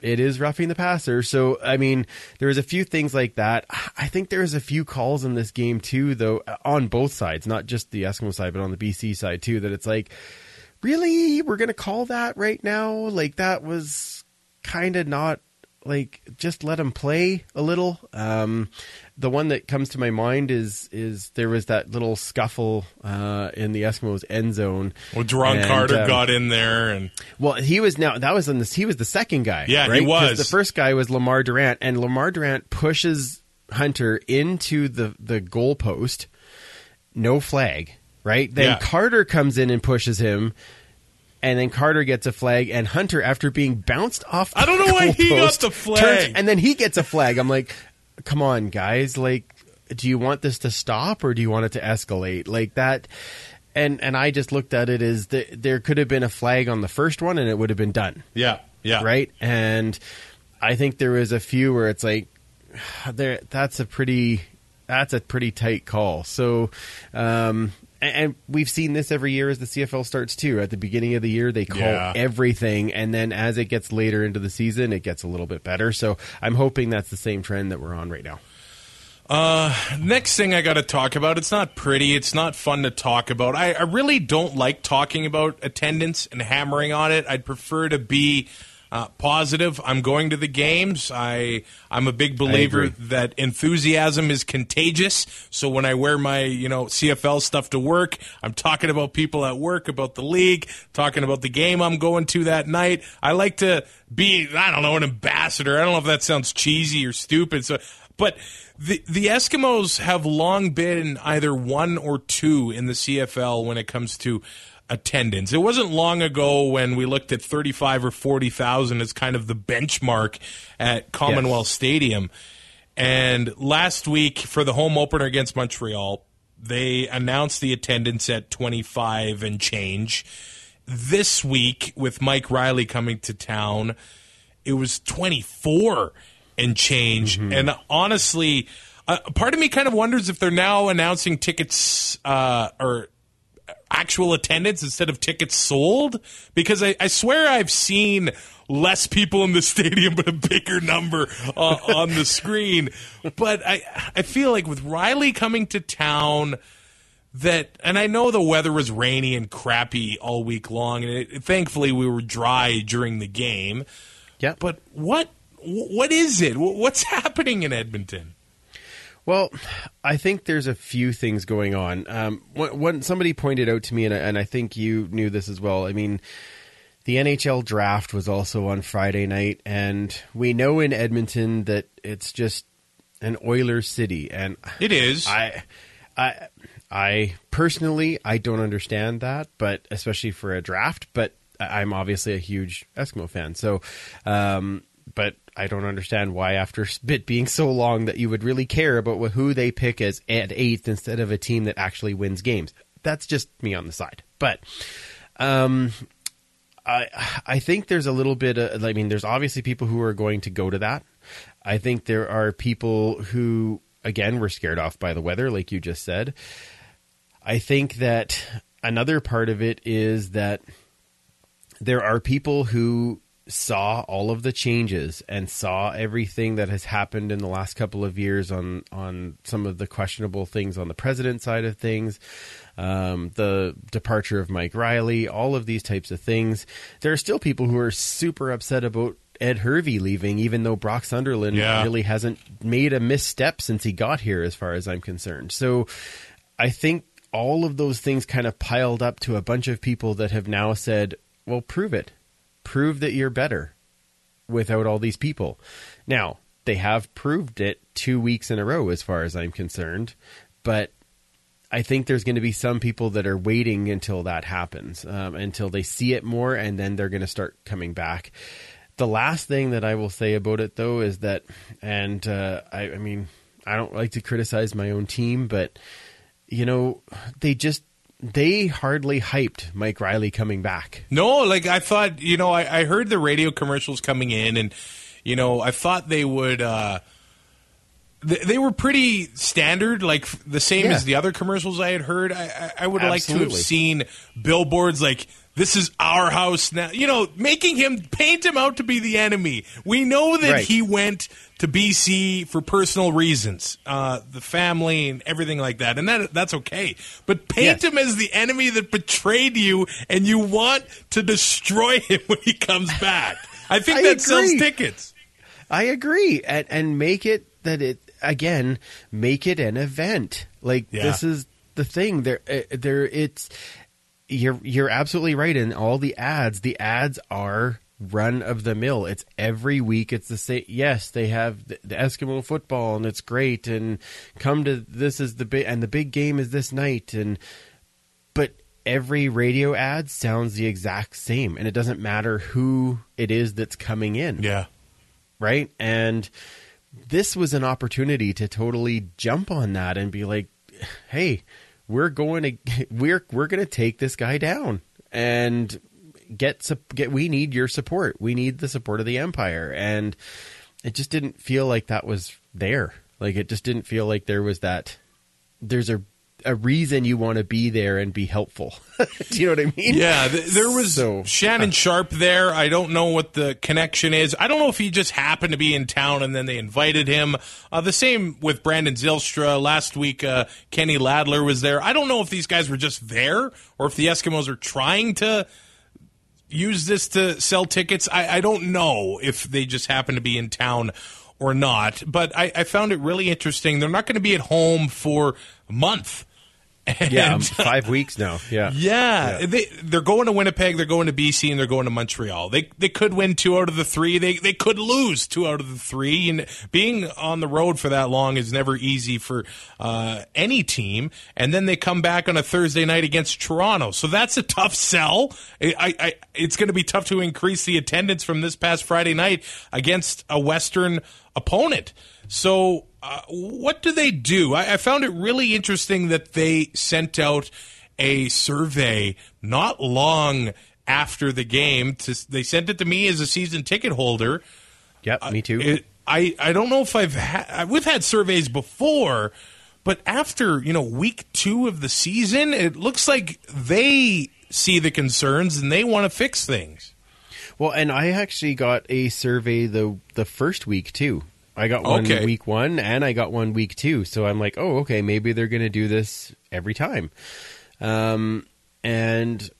it is roughing the passer. So, I mean, there was a few things like that. I think there was a few calls in this game too, though, on both sides, not just the Eskimo side, but on the BC side too. That it's like, really, we're gonna call that right now? Like that was kind of not like just let him play a little. Um, the one that comes to my mind is is there was that little scuffle uh, in the Eskimos end zone. Well, And, Carter um, got in there, and well, he was now that was in this. He was the second guy. Yeah, he was. The first guy was Lemar Durant, and Lemar Durant pushes Hunter into the the goalpost. No flag, right? Then Yeah. Carter comes in and pushes him, and then Carter gets a flag, and Hunter, after being bounced off, I don't know why he got the flag. turns- and then he gets a flag. I'm like, come on, guys, like. Do you want this to stop or do you want it to escalate like that? And and I just looked at it as th- there could have been a flag on the first one and it would have been done yeah, yeah, right? And I think there was a few where it's like, (sighs) there that's a pretty that's a pretty tight call. So, um, and, we've seen this every year as the CFL starts too. At the beginning of the year, they call Yeah. everything, and then as it gets later into the season, it gets a little bit better. So, I'm hoping that's the same trend that we're on right now. Uh, next thing I got to talk about. It's not pretty. It's not fun to talk about. I, I really don't like talking about attendance and hammering on it. I'd prefer to be uh, positive. I'm going to the games. I I'm a big believer that enthusiasm is contagious. So when I wear my you know CFL stuff to work, I'm talking about people at work, about the league, talking about the game I'm going to that night. I like to be I don't know an ambassador. I don't know if that sounds cheesy or stupid. So, but the the Eskimos have long been either one or two in the CFL when it comes to attendance. It wasn't long ago when we looked at 35 or 40,000 as kind of the benchmark at Commonwealth Stadium. And last week for the home opener against Montreal, they announced the attendance at 25 and change. This week with Mike Reilly coming to town, it was 24 and change. And honestly, uh, part of me kind of wonders if they're now announcing tickets uh, or actual attendance instead of tickets sold because I, I swear I've seen less people in the (laughs) stadium but a bigger number uh, on the screen. But I I feel like with Reilly coming to town that and I know the weather was rainy and crappy all week long and it, thankfully we were dry during the game. Yeah. But what what is it? What's happening in Edmonton? Well, I think there's a few things going on. Um, somebody pointed out to me, and I, and I think you knew this as well. I mean, the NHL draft was also on Friday night, and we know in Edmonton that it's just an Oilers city, and It is. I, I, I personally I don't understand that, but especially for a draft. But I'm obviously a huge Eskimo fan, so. Um, but I don't understand why, after it being so long, that you would really care about who they pick as at eighth instead of a team that actually wins games. That's just me on the side. But um, I I think there's a little bit. Of, I mean, there's obviously people who are going to go to that. I think there are people who, again, were scared off by the weather, like you just said. I think that another part of it is that there are people who saw all of the changes and saw everything that has happened in the last couple of years on on some of the questionable things on the president side of things um, the departure of Mike Reilly all of these types of things there are still people who are super upset about Ed Hervey leaving even though Brock Sunderland Yeah. really hasn't made a misstep since he got here as far as I'm concerned so I think all of those things kind of piled up to a bunch of people that have now said, well, prove it. Prove that you're better without all these people. Now, they have proved it two weeks in a row, as far as I'm concerned, but I think there's going to be some people that are waiting until that happens, um, until they see it more, and then they're going to start coming back. The last thing that I will say about it, though, is that, and uh, I, I mean, I don't like to criticize my own team, but you know, they just they hardly hyped Mike Reilly coming back. No, like I thought, you know, I, I heard the radio commercials coming in, and you know, I thought they would. uh they, they were pretty standard, like the same Yeah. as the other commercials I had heard. I, I, I would like to have seen billboards like "This is our house now." You know, making him paint him out to be the enemy. We know that Right. he went to BC for personal reasons, uh, the family and everything like that, and that that's okay. But paint Yes. him as the enemy that betrayed you, and you want to destroy (laughs) him when he comes back. I think I that sells tickets. I agree, and, and make it that it again make it an event. Like Yeah. this is the thing. There, uh, there. It's you're you're absolutely right. In all the ads, the ads are run of the mill. It's every week. It's the same. Yes, they have the, the Eskimo football, and it's great. And come to this is the big and the big game is this night. And but every radio ad sounds the exact same, and it doesn't matter who it is that's coming in Yeah. right? And this was an opportunity to totally jump on that and be like, "Hey, we're going to (laughs) we're we're going to take this guy down and get get we need your support. We need the support of the empire." And it just didn't feel like that was there. Like it just didn't feel like there was that there's a a reason you want to be there and be helpful. (laughs) Do you know what I mean? Yeah, th- there was So- Shannon Sharp there. I don't know what the connection is. I don't know if he just happened to be in town and then they invited him. Uh, the same with Brandon Zylstra. Last week, uh, Kenny Ladler was there. I don't know if these guys were just there or if the Eskimos are trying to use this to sell tickets? I, I don't know if they just happen to be in town or not, but I, I found it really interesting. They're not going to be at home for a month. (laughs) yeah, And- five weeks now. Yeah. yeah, they they're going to Winnipeg, they're going to BC, and they're going to Montreal. They they could win two out of the three. They they could lose two out of the three. And being on the road for that long is never easy for uh, any team. And then they come back on a Thursday night against Toronto, so that's a tough sell. I, I, I it's going to be tough to increase the attendance from this past Friday night against a Western opponent. So, uh, what do they do? I, I found it really interesting that they sent out a survey not long after the game. To, they sent it to me as a season ticket holder. Yep, me too. It, I I don't know if I've we've had surveys before, but after you know week two of the season, it looks like they see the concerns and they want to fix things. Well, and I actually got a survey the the first week too. I got one Okay. week one and I got one week two. So I'm like, oh, okay, maybe they're going to do this every time. Um, and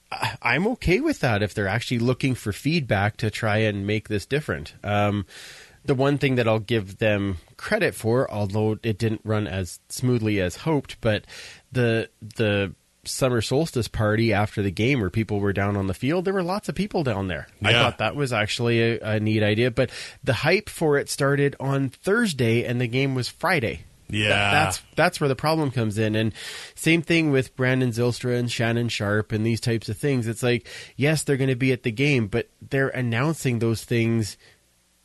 I'm okay with that if they're actually looking for feedback to try and make this different. Um, the one thing that I'll give them credit for, although it didn't run as smoothly as hoped, but the the summer solstice party after the game where people were down on the field, there were lots of people down there. I thought that was actually a, a neat idea. But the hype for it started on Thursday and the game was Friday. Yeah. That- that's that's where the problem comes in. And same thing with Brandon Zylstra and Shannon Sharp and these types of things. It's like, yes, they're going to be at the game, but they're announcing those things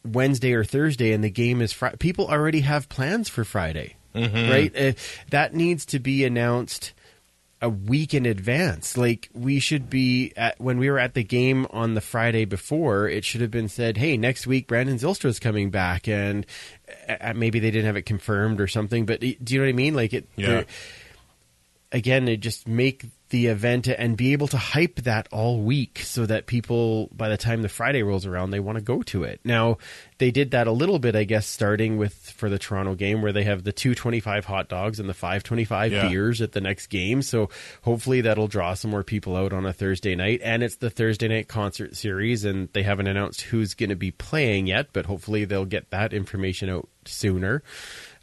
Wednesday or Thursday, and the game is Friday. People already have plans for Friday, right? Uh, that needs to be announced a week in advance. Like we should be at when we were at the game on the Friday before, it should have been said, "Hey, next week Brandon Zylstra is coming back," and uh, maybe they didn't have it confirmed or something. But do you know what I mean? Like it. Yeah. Again, it just make the event and be able to hype that all week so that people, by the time the Friday rolls around, they want to go to it. Now, they did that a little bit, I guess, starting with for the Toronto game where they have the two twenty five hot dogs and the five twenty five Yeah. beers at the next game. So hopefully that'll draw some more people out on a Thursday night. And it's the Thursday night concert series, and they haven't announced who's going to be playing yet, but hopefully they'll get that information out sooner.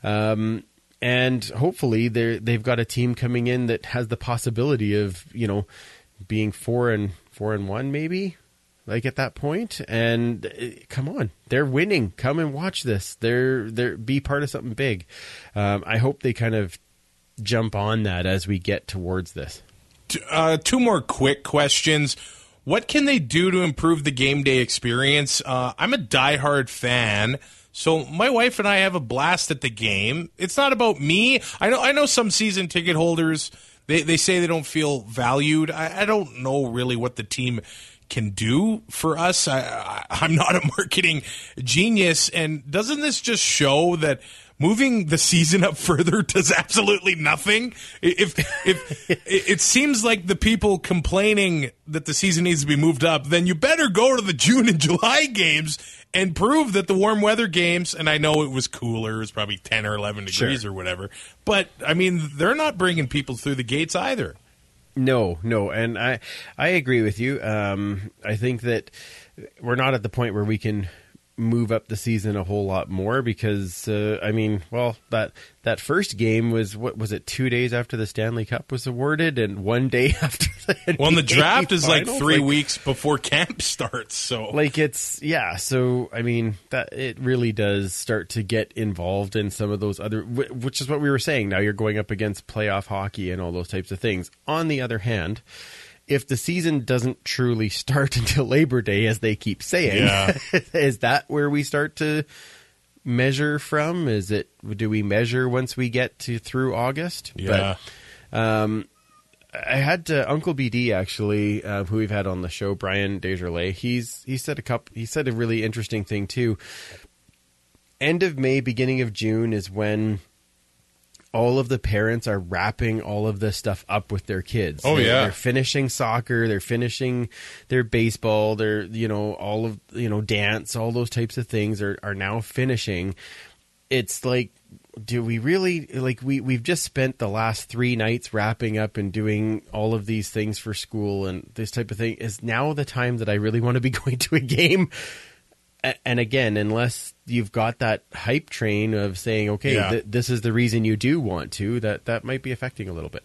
Um, and hopefully they they've got a team coming in that has the possibility of you know being four and four and one maybe like at that point. And uh, come on they're winning. Come and watch this. They're they're be part of something big. Um, i hope they kind of jump on that as we get towards this. Uh, two more quick questions. What can they do to improve the game day experience? Uh, I'm a diehard fan, so my wife and I have a blast at the game. It's not about me. I know. I know some season ticket holders. They they say they don't feel valued. I, I don't know really what the team can do for us. I, I, I'm not a (laughs) marketing genius, and doesn't this just show that? Moving the season up (laughs) further does absolutely nothing. If if (laughs) it, seems like the people complaining that the season needs to be moved up, then you better go to the June and July games and prove that the warm weather games. And I know it was cooler; it was probably ten or eleven degrees or whatever. But I mean, they're not bringing people through the gates either. No, no, and I I agree with you. Um, I think that we're not at the point where we can move up the season a whole lot more because uh, I mean, well, that that first game was what was it? Two days after the Stanley Cup was awarded, and one day (laughs) after the Well, and the NBA draft is like three Like- weeks before camp (laughs) starts. So like it's yeah so i mean that it really does start to get involved in some of those other which is what we were saying now you're going up against playoff hockey and all those types of things on the other hand if the season doesn't truly start (laughs) until labor day as they keep saying Yeah. (laughs) is that where we start to measure from is it do we measure once we get to through august yeah. um, I had uh, Uncle BD actually, uh, who we've had on the show, Brian Desjardins. He's he said a couple. He said a really interesting thing too. End of May, beginning of June is when all of the parents are wrapping all of this stuff up with their kids. Oh, They're- yeah. they're finishing soccer, they're finishing their baseball, they're you know all of you know dance, all those types of things are are now finishing. It's like do we really like we we've just spent the last three nights wrapping up and doing all of these things for school and this type of thing is now the time that I really want to be (laughs) going to a game and again unless you've got that hype train of saying okay Yeah. th- this is the reason you do want to that that might be affecting a little bit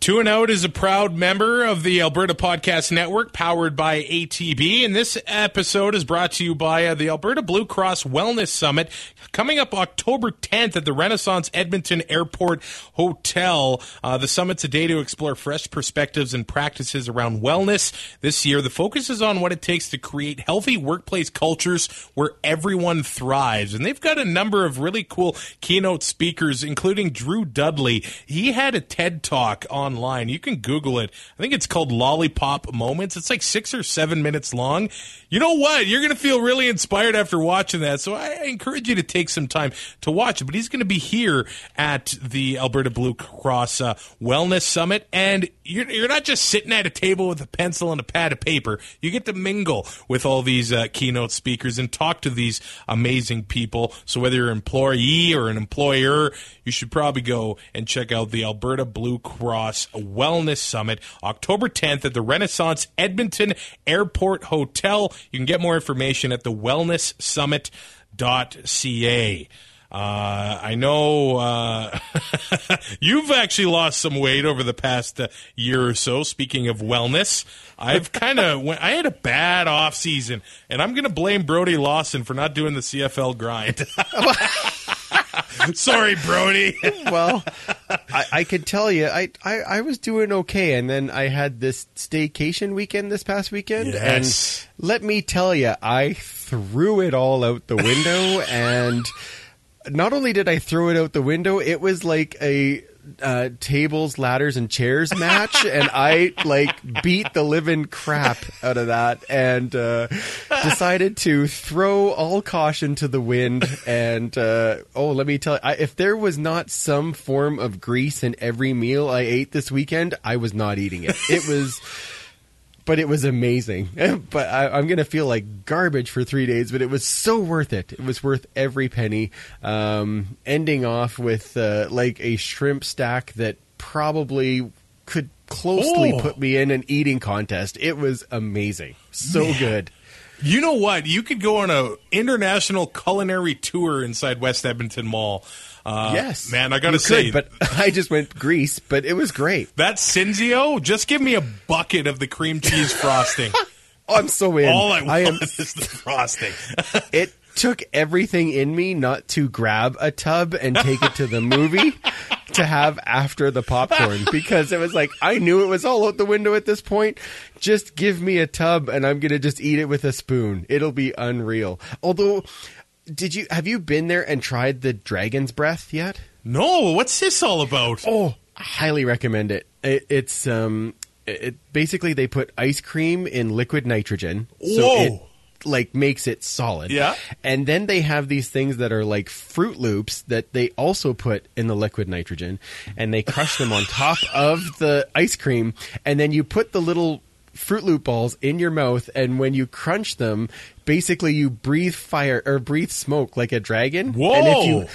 Two and Out is a proud member of the Alberta Podcast Network, powered by ATB. And this episode is brought to you by uh, the Alberta Blue Cross Wellness Summit, coming up October 10th at the Renaissance Edmonton Airport Hotel. Uh, the summit's a day to explore fresh perspectives and practices around wellness. This year, the focus is on what it takes to create healthy workplace cultures where everyone thrives. And they've got a number of really cool keynote speakers, including Drew Dudley. He had a TED talk online. You can Google it. I think it's called Lollipop Moments. It's like six or seven minutes long. You know what? You're going to feel really inspired after watching that. So I encourage you to take some time to watch it. But he's going to be here at the Alberta Blue Cross uh, Wellness Summit. And you're, you're not just sitting at a table with a pencil and a pad of paper. You get to mingle with all these uh, keynote speakers and talk to these amazing people. So whether you're an employee or an employer, you should probably go and check out the Alberta Blue Cross Wellness Summit, October 10th at the Renaissance Edmonton Airport Hotel. You can get more information at the wellnesssummit.ca. Uh, I know uh, (laughs) you've actually lost some weight over the past uh, year or so. Speaking of wellness, I've (laughs) kind of. I had a bad off season, and I'm going to blame Brody Lawson for not doing the CFL grind. (laughs) Sorry, Brody. well, I, I could tell you, I, I, I was doing okay, and then I had this staycation weekend this past weekend, Yes. and let me tell you, I threw it all out the window, and not only did I throw it out the window, it was like a uh, tables, ladders, and chairs match, (laughs) and I like beat the living crap out of that, and uh, decided to throw all caution to the wind. And uh, oh, let me tell you, I, if there was not some form of grease in every meal I ate this weekend, I was not eating it. It was. But it was amazing. (laughs) but I, I'm going to feel like garbage for three days. But it was so worth it. It was worth every penny. Um, ending off with uh, like a shrimp stack that probably could closely Oh. put me in an eating contest. It was amazing. So good. You know what? You could go on a international culinary tour inside West Edmonton Mall. Uh, yes, man, I got to You say, could, but (laughs) I just went Greece. But it was great. that Cinnzeo, just give me a bucket of the cream cheese frosting. Oh, (laughs) I'm so in. All I want I am is the frosting. (laughs) it took everything in me not to grab a tub and take it to the movie to have after the popcorn because it was like I knew it was all out the window at this point. Just give me a tub and I'm going to just eat it with a spoon. It'll be unreal. Although did you have you been there and tried the dragon's breath yet? no, what's this all about? Oh, I highly recommend it. it it's um, it, it basically they put ice cream in liquid nitrogen, so it like makes it solid. Yeah. and then they have these things that are like Fruit Loops that they also put in the liquid nitrogen, and they crush them on top of the ice cream, and then you put the little Fruit Loop balls in your mouth, and when you crunch them, basically you breathe fire or breathe smoke like a dragon. Whoa. And if you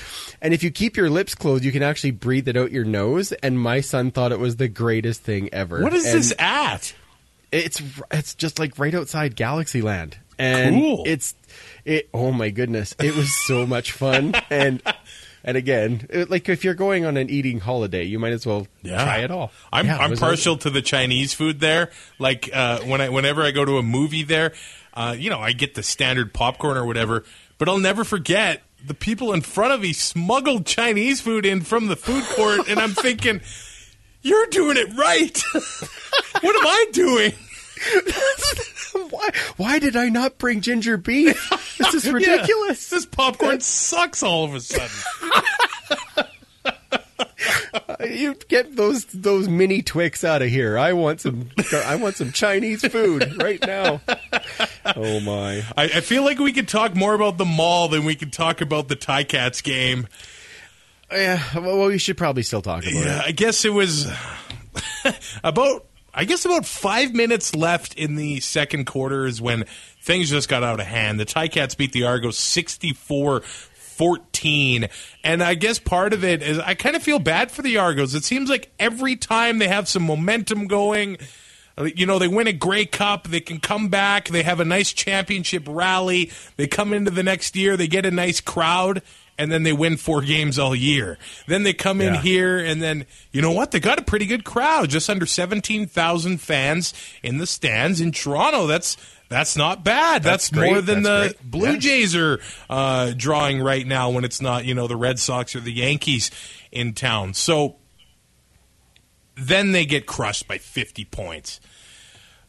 and if you keep your lips closed, you can actually breathe it out your nose. And my son thought it was the greatest thing ever. What is And this at? It's it's just like right outside Galaxyland, and Cool. it's it. Oh my goodness, it was so much fun. (laughs) And and again, it- like if you're going on an eating holiday, you might as well try it all. I'm, Yeah, I'm partial to the Chinese food there. Like uh, when I whenever I go to a movie there, uh, you know, I get the standard popcorn or whatever. But I'll never forget the people in front of me smuggled Chinese food in from the food court, and I'm thinking, (laughs) "You're doing it right. (laughs) what am I doing?" (laughs) why why did I not bring ginger beef? This is (laughs) ridiculous. This popcorn sucks all of a sudden. (laughs) You get those those mini Twix out of here. I want some. I want some Chinese food right now. Oh my! I, I feel like we could talk more about the mall than we could talk about the Ticats game. Yeah, well, we should probably still talk about Yeah, it. I guess it was about I guess about five minutes left in the second quarter is when things just got out of hand. The Ticats beat the Argos 64 14. And I guess part of it is I kind of feel bad for the Argos. It seems like every time they have some momentum going, you know, they win a Grey Cup, they can come back, they have a nice championship rally, they come into the next year, they get a nice crowd, and then they win four games all year. Then they come in Yeah. here, and then, you know what? They got a pretty good crowd, just under 17,000 fans in the stands in Toronto. That's. That's not bad. That's, That's more than That's the great. Blue Yeah. Jays are uh, drawing right now when it's not, you know, the Red Sox or the Yankees in town. So then they get crushed by 50 points.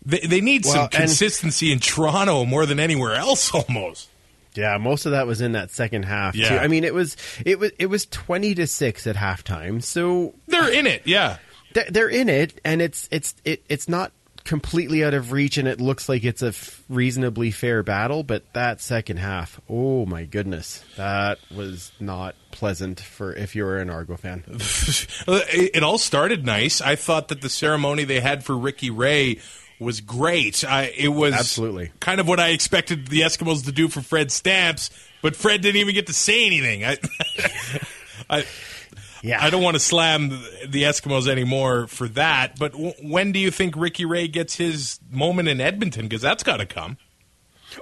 They, they need Well, some consistency in Toronto more than anywhere else (laughs) almost. Yeah, most of that was in that second half. Yeah. too. I mean, it was it was it was twenty to six at halftime. So They're in it, yeah. they're, they're in it, and it's it's it, it's not completely out of reach, and it looks like it's a f- reasonably fair battle. But that second half, oh my goodness, that was not pleasant for if you were an Argo fan. (laughs) it, it all started nice. I thought that the ceremony they had for Ricky Ray was great. I, it was Absolutely. kind of what I expected the Eskimos to do for Fred Stamps, but Fred didn't even get to say anything. I, (laughs) I, Yeah, I don't want to slam the- Eskimos anymore for that. But w- when do you think Ricky Ray gets his moment in Edmonton? Because that's got to come.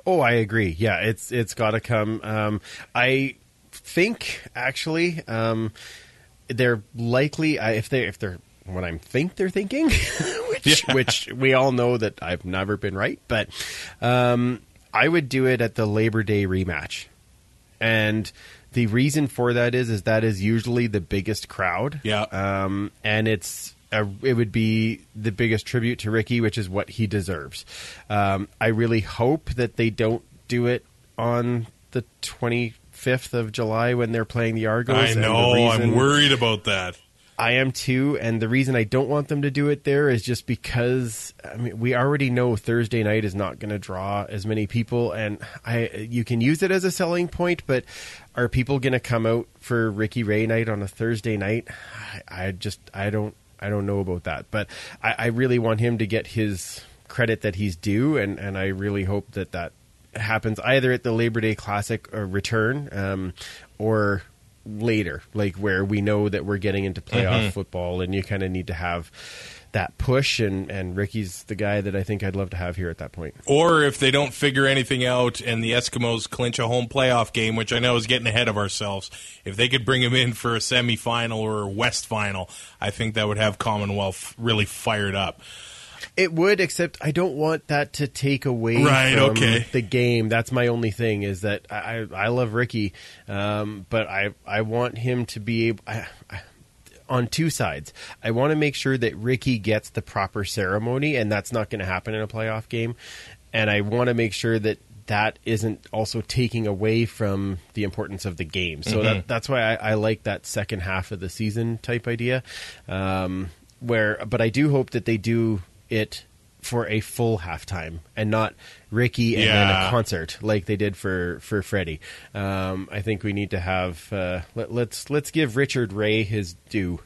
Oh, I agree. Yeah, it's it's got to come. Um, I think actually um, they're likely I- if they if they're what I think they're thinking, (laughs) which Yeah. which we all know that I've never been right, but um, I would do it at the Labor Day rematch, and the reason for that is is that is usually the biggest crowd. Yeah. um, and it's a, it would be the biggest tribute to Ricky, which is what he deserves. Um, I really hope that they don't do it on the 25th of July when they're playing the Argos. I know. I'm worried about that. I am too, and the reason I don't want them to do it there is just because I mean we already know Thursday night is not going to draw as many people, and I you can use it as a selling point, but are people going to come out for Ricky Ray night on a Thursday night? I, I just I don't I don't know about that, but I, I really want him to get his credit that he's due, and and I really hope that that happens either at the Labor Day Classic or return, um, or later, like where we know that we're getting into playoff mm-hmm. football, and you kind of need to have that push. And and Ricky's the guy that I think I'd love to have here at that point. Or if they don't figure anything out and the Eskimos clinch a home playoff game, which I know is getting ahead of ourselves, if they could bring him in for a semifinal or a West final, I think that would have Commonwealth really fired up. It would, except I don't want that to take away Right, from okay. the game. That's my only thing is that I I love Ricky, um, but I I want him to be able. I, I, on two sides, I want to make sure that Ricky gets the proper ceremony, and that's not going to happen in a playoff game. And I want to make sure that that isn't also taking away from the importance of the game. So that, that's why I, I like that second half of the season type idea. Um, where, but I do hope that they do it for a full halftime and not Ricky and then a concert like they did for for Freddie. Um, I think we need to have uh, let, let's let's give Richard Ray his due.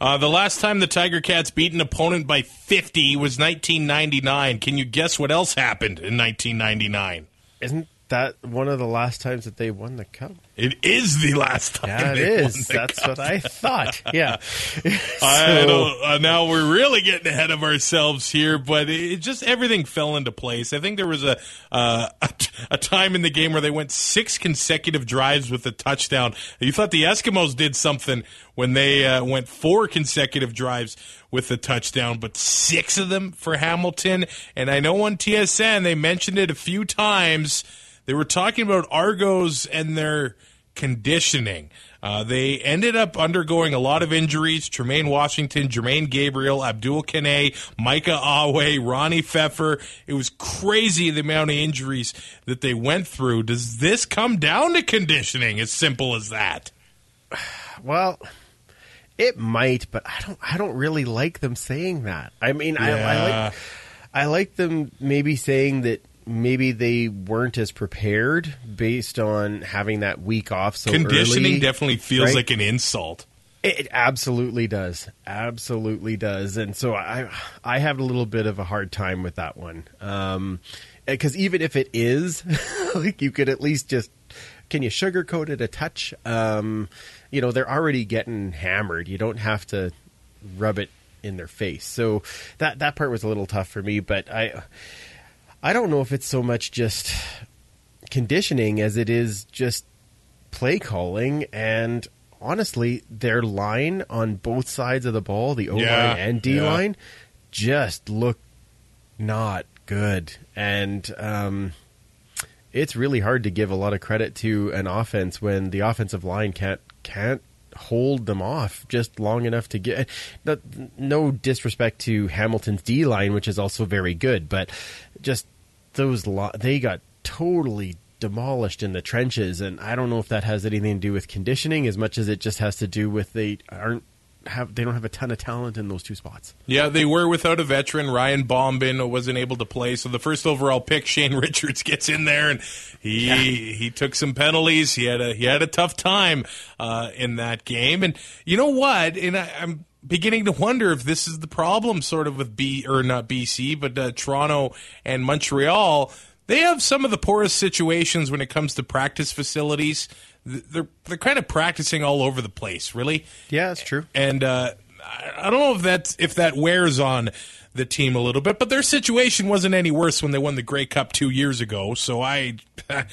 Uh, the last time the Tiger Cats beat an opponent by 50 was 1999. Can you guess what else happened in 1999? Isn't that one of the last times that they won the cup? It is the last time. Yeah, it the That's cup. what I thought. (laughs) Yeah. I (laughs) So- don't, uh, now we're really getting ahead of ourselves here, but it, just everything fell into place. I think there was a, uh, a (laughs) a time in the game where they went six consecutive drives with a touchdown. You thought the Eskimos did something when they uh, went four consecutive drives with a touchdown, but six of them for Hamilton. And I know on TSN they mentioned it a few times. They were talking about Argos and their conditioning. Uh, they ended up undergoing a lot of injuries. Tremaine Washington, Jermaine Gabriel, Abdul Kanneh, Micah Awe, Ronnie Pfeffer. It was crazy the amount of injuries that they went through. Does this come down to conditioning? As simple as that. Well, it might, but I don't. I don't really like them saying that. I mean, I, I like. I like them maybe saying that maybe they weren't as prepared based on having that week off so Conditioning early, definitely feels right? like an insult. It absolutely does. Absolutely does. And so I I have a little bit of a hard time with that one. Um because even if it is, (laughs) like you could at least just can you sugarcoat it a touch? Um, you know, they're already getting hammered. You don't have to rub it in their face. So that that part was a little tough for me, but I I don't know if it's so much just conditioning as it is just play calling and honestly their line on both sides of the ball, the O line Yeah, and D yeah. line, just look not good. And um it's really hard to give a lot of credit to an offense when the offensive line can't can't hold them off just long enough to get no, disrespect to Hamilton's D line which is also very good but just those lo- they got totally demolished in the trenches and I don't know if that has anything to do with conditioning as much as it just has to do with they aren't have they don't have a ton of talent in those two spots. Yeah, they were without a veteran. Ryan Bomben wasn't able to play, so the first overall pick, Shane (laughs) Richards, gets in there and he he took some penalties. He had a he had a tough time uh, in that game, and you know what? And I, I'm beginning to wonder if this is the problem, sort of with B or not BC, but uh, Toronto and Montreal. They have some of the poorest situations when it comes to practice facilities. They're they're kind of practicing all over the place, really Yeah, that's true. and uh, I I don't know if that if that wears on the team a little bit, but their situation wasn't any worse when they won the Grey Cup two years ago. So I, (laughs) I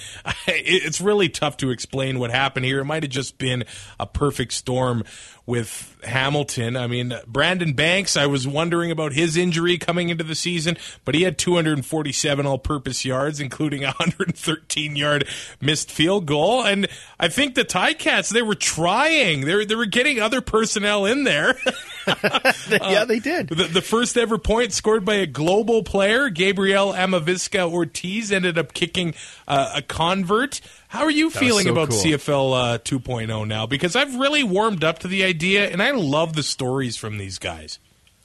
it's really tough to explain what happened here. It might have just been a perfect storm with Hamilton. I mean, Brandon Banks, I was wondering about his injury coming into the season, but he had 247 all-purpose yards, including a 113-yard missed field goal. And I think the Ticats, they were trying. They were, they were getting other personnel in there. (laughs) yeah, they did. The, the first ever point scored by a global player, Gabriel Amavizca Ortiz, ended up kicking uh, a convert. How are you was feeling so about cool. CFL uh, 2.0 now? Because I've really warmed up to the idea, and I love the stories from these guys.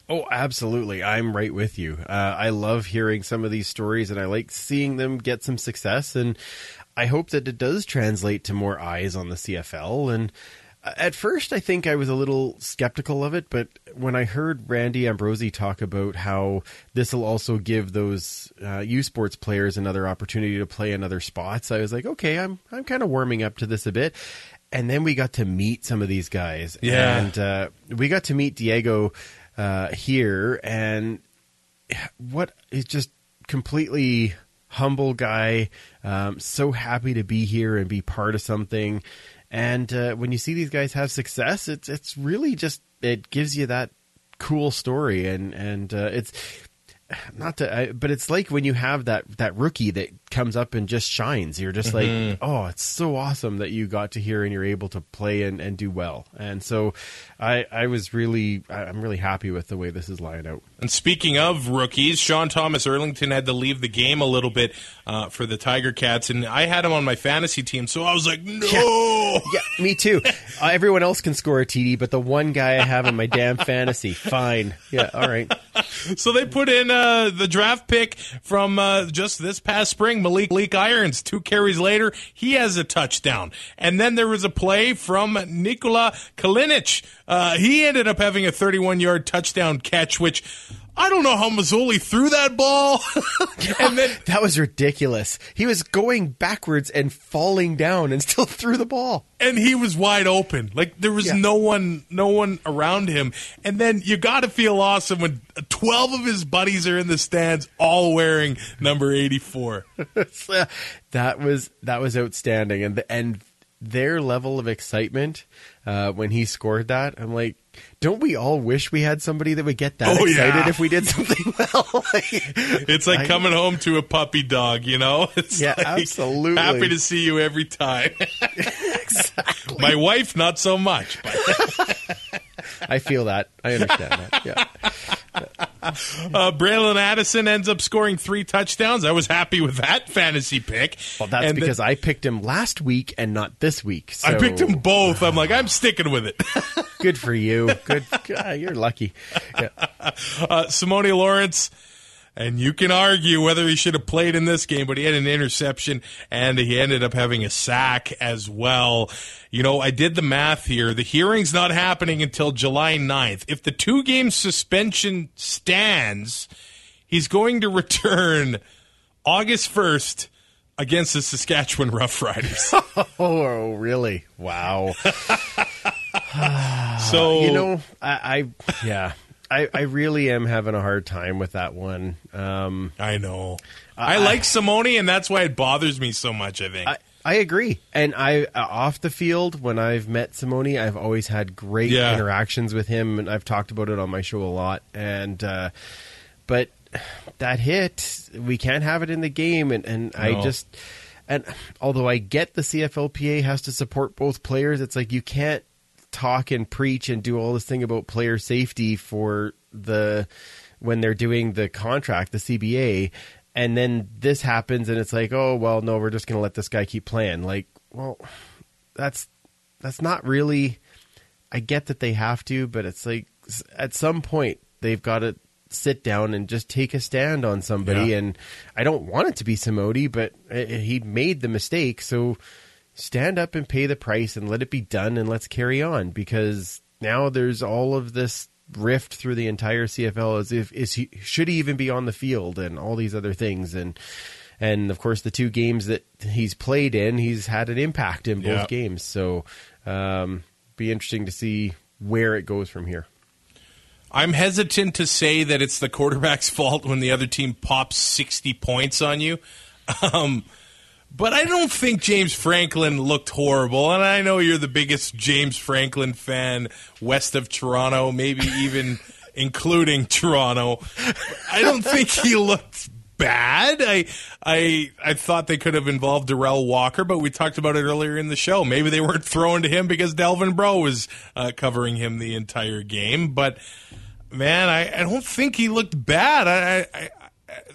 Oh, absolutely. I'm right with you. Uh, I love hearing some of these stories and I like seeing them get some success. And I hope that it does translate to more eyes on the CFL. And at first, I think I was a little skeptical of it. But when I heard Randy Ambrosie talk about how this will also give those uh, U Sports players another opportunity to play in other spots, I was like, okay, I'm, I'm kind of warming up to this a bit. And then we got to meet some of these guys. Yeah. And uh, we got to meet Diego uh, here, and what is just completely humble guy, um, so happy to be here and be part of something. And uh, when you see these guys have success, it's it's really just it gives you that cool story, and and uh, it's not to, I, but it's like when you have that that rookie that comes up and just shines. You're just like, oh, it's so awesome that you got to hear and you're able to play and, and do well. And so, I I was really I'm really happy with the way this is lying out. And speaking of rookies, Sean Thomas Erlington had to leave the game a little bit uh, for the Tiger Cats, and I had him on my fantasy team, so I was like, no. Yeah, me too. Uh, everyone else can score a TD, but the one guy I have in my damn fantasy, fine. Yeah, all right. So they put in uh, the draft pick from uh, just this past spring, Maleek, Maleek Irons. Two carries later, he has a touchdown. And then there was a play from Nikola Kalinic. Uh, he ended up having a 31 yard touchdown catch, which I don't know how Masoli threw that ball. (laughs) (laughs) and then That was ridiculous. He was going backwards and falling down and (laughs) still threw the ball. and he was wide open. Like there was Yeah. no one, no one around him. And then you got to feel awesome when twelve of his buddies are in the stands, all wearing number eighty-four. that was that was outstanding, and the, and their level of excitement uh, when he scored that, I'm like, don't we all wish we had somebody that would get that Oh, excited yeah. if we did something (laughs) well? Like, (laughs) It's like I- coming home to a puppy dog, you know? (laughs) It's Yeah, like, absolutely. Happy to see you every time. exactly. My wife, not so much. But, I feel that. I understand that. Yeah. (laughs) uh, Braylon Addison ends up scoring three touchdowns. I was happy with that fantasy pick. Well, that's And because I picked him last week and not this week. So I picked him both. I'm like, I'm sticking with it. Good for you. Good. God, you're lucky. Yeah. (laughs) uh, Simoni Lawrence, and you can argue whether he should have played in this game, but he had an interception and he ended up having a sack as well. You know, I did the math here. The hearing's not happening until July 9th. If the two game suspension stands, he's going to (laughs) return August 1st against the Saskatchewan Roughriders. (laughs) Oh, really? Wow. (laughs) so you know, I, I yeah, I, I really am having a hard time with that one. Um, I know. I, like Simoni, and that's why it bothers me so much. I think. I, I agree, and I uh, off the field when I've met Simoni, I've always had great Yeah. interactions with him, and I've talked about it on my show a lot. And uh, but that hit, we can't have it in the game, and and I just and although I get the CFLPA has to support both players, it's like you can't talk and preach and do all this thing about player safety for the when they're doing the contract, the CBA, and then this happens and it's like, oh well, no, we're just going to let this guy keep playing. Like, well, that's that's not really. I get that they have to, but it's like at some point they've got to sit down and just take a stand on somebody. Yeah. And I don't want it to be Simoni, but uh, he made the mistake, so stand up and pay the price and let it be done and let's carry on because now there's all of this rift through the entire CFL as if is he should he even be on the field and all these other things and and of course the two games that he's played in he's had an impact in both Yeah. games so um be interesting to see where it goes from here I'm hesitant to say that it's the quarterback's (laughs) fault when the other team pops 60 points on you. (laughs) Um, but I don't think James Franklin looked horrible. And I know you're the biggest James Franklin fan west of Toronto, maybe even (laughs) including Toronto. I don't think he (laughs) looked bad. I I I thought they could have involved Derel Walker, but we talked about it earlier in the show. Maybe they weren't throwing to him because Delvin Breaux was uh, covering him the entire game. But man, I, I don't think he looked bad. I, I, I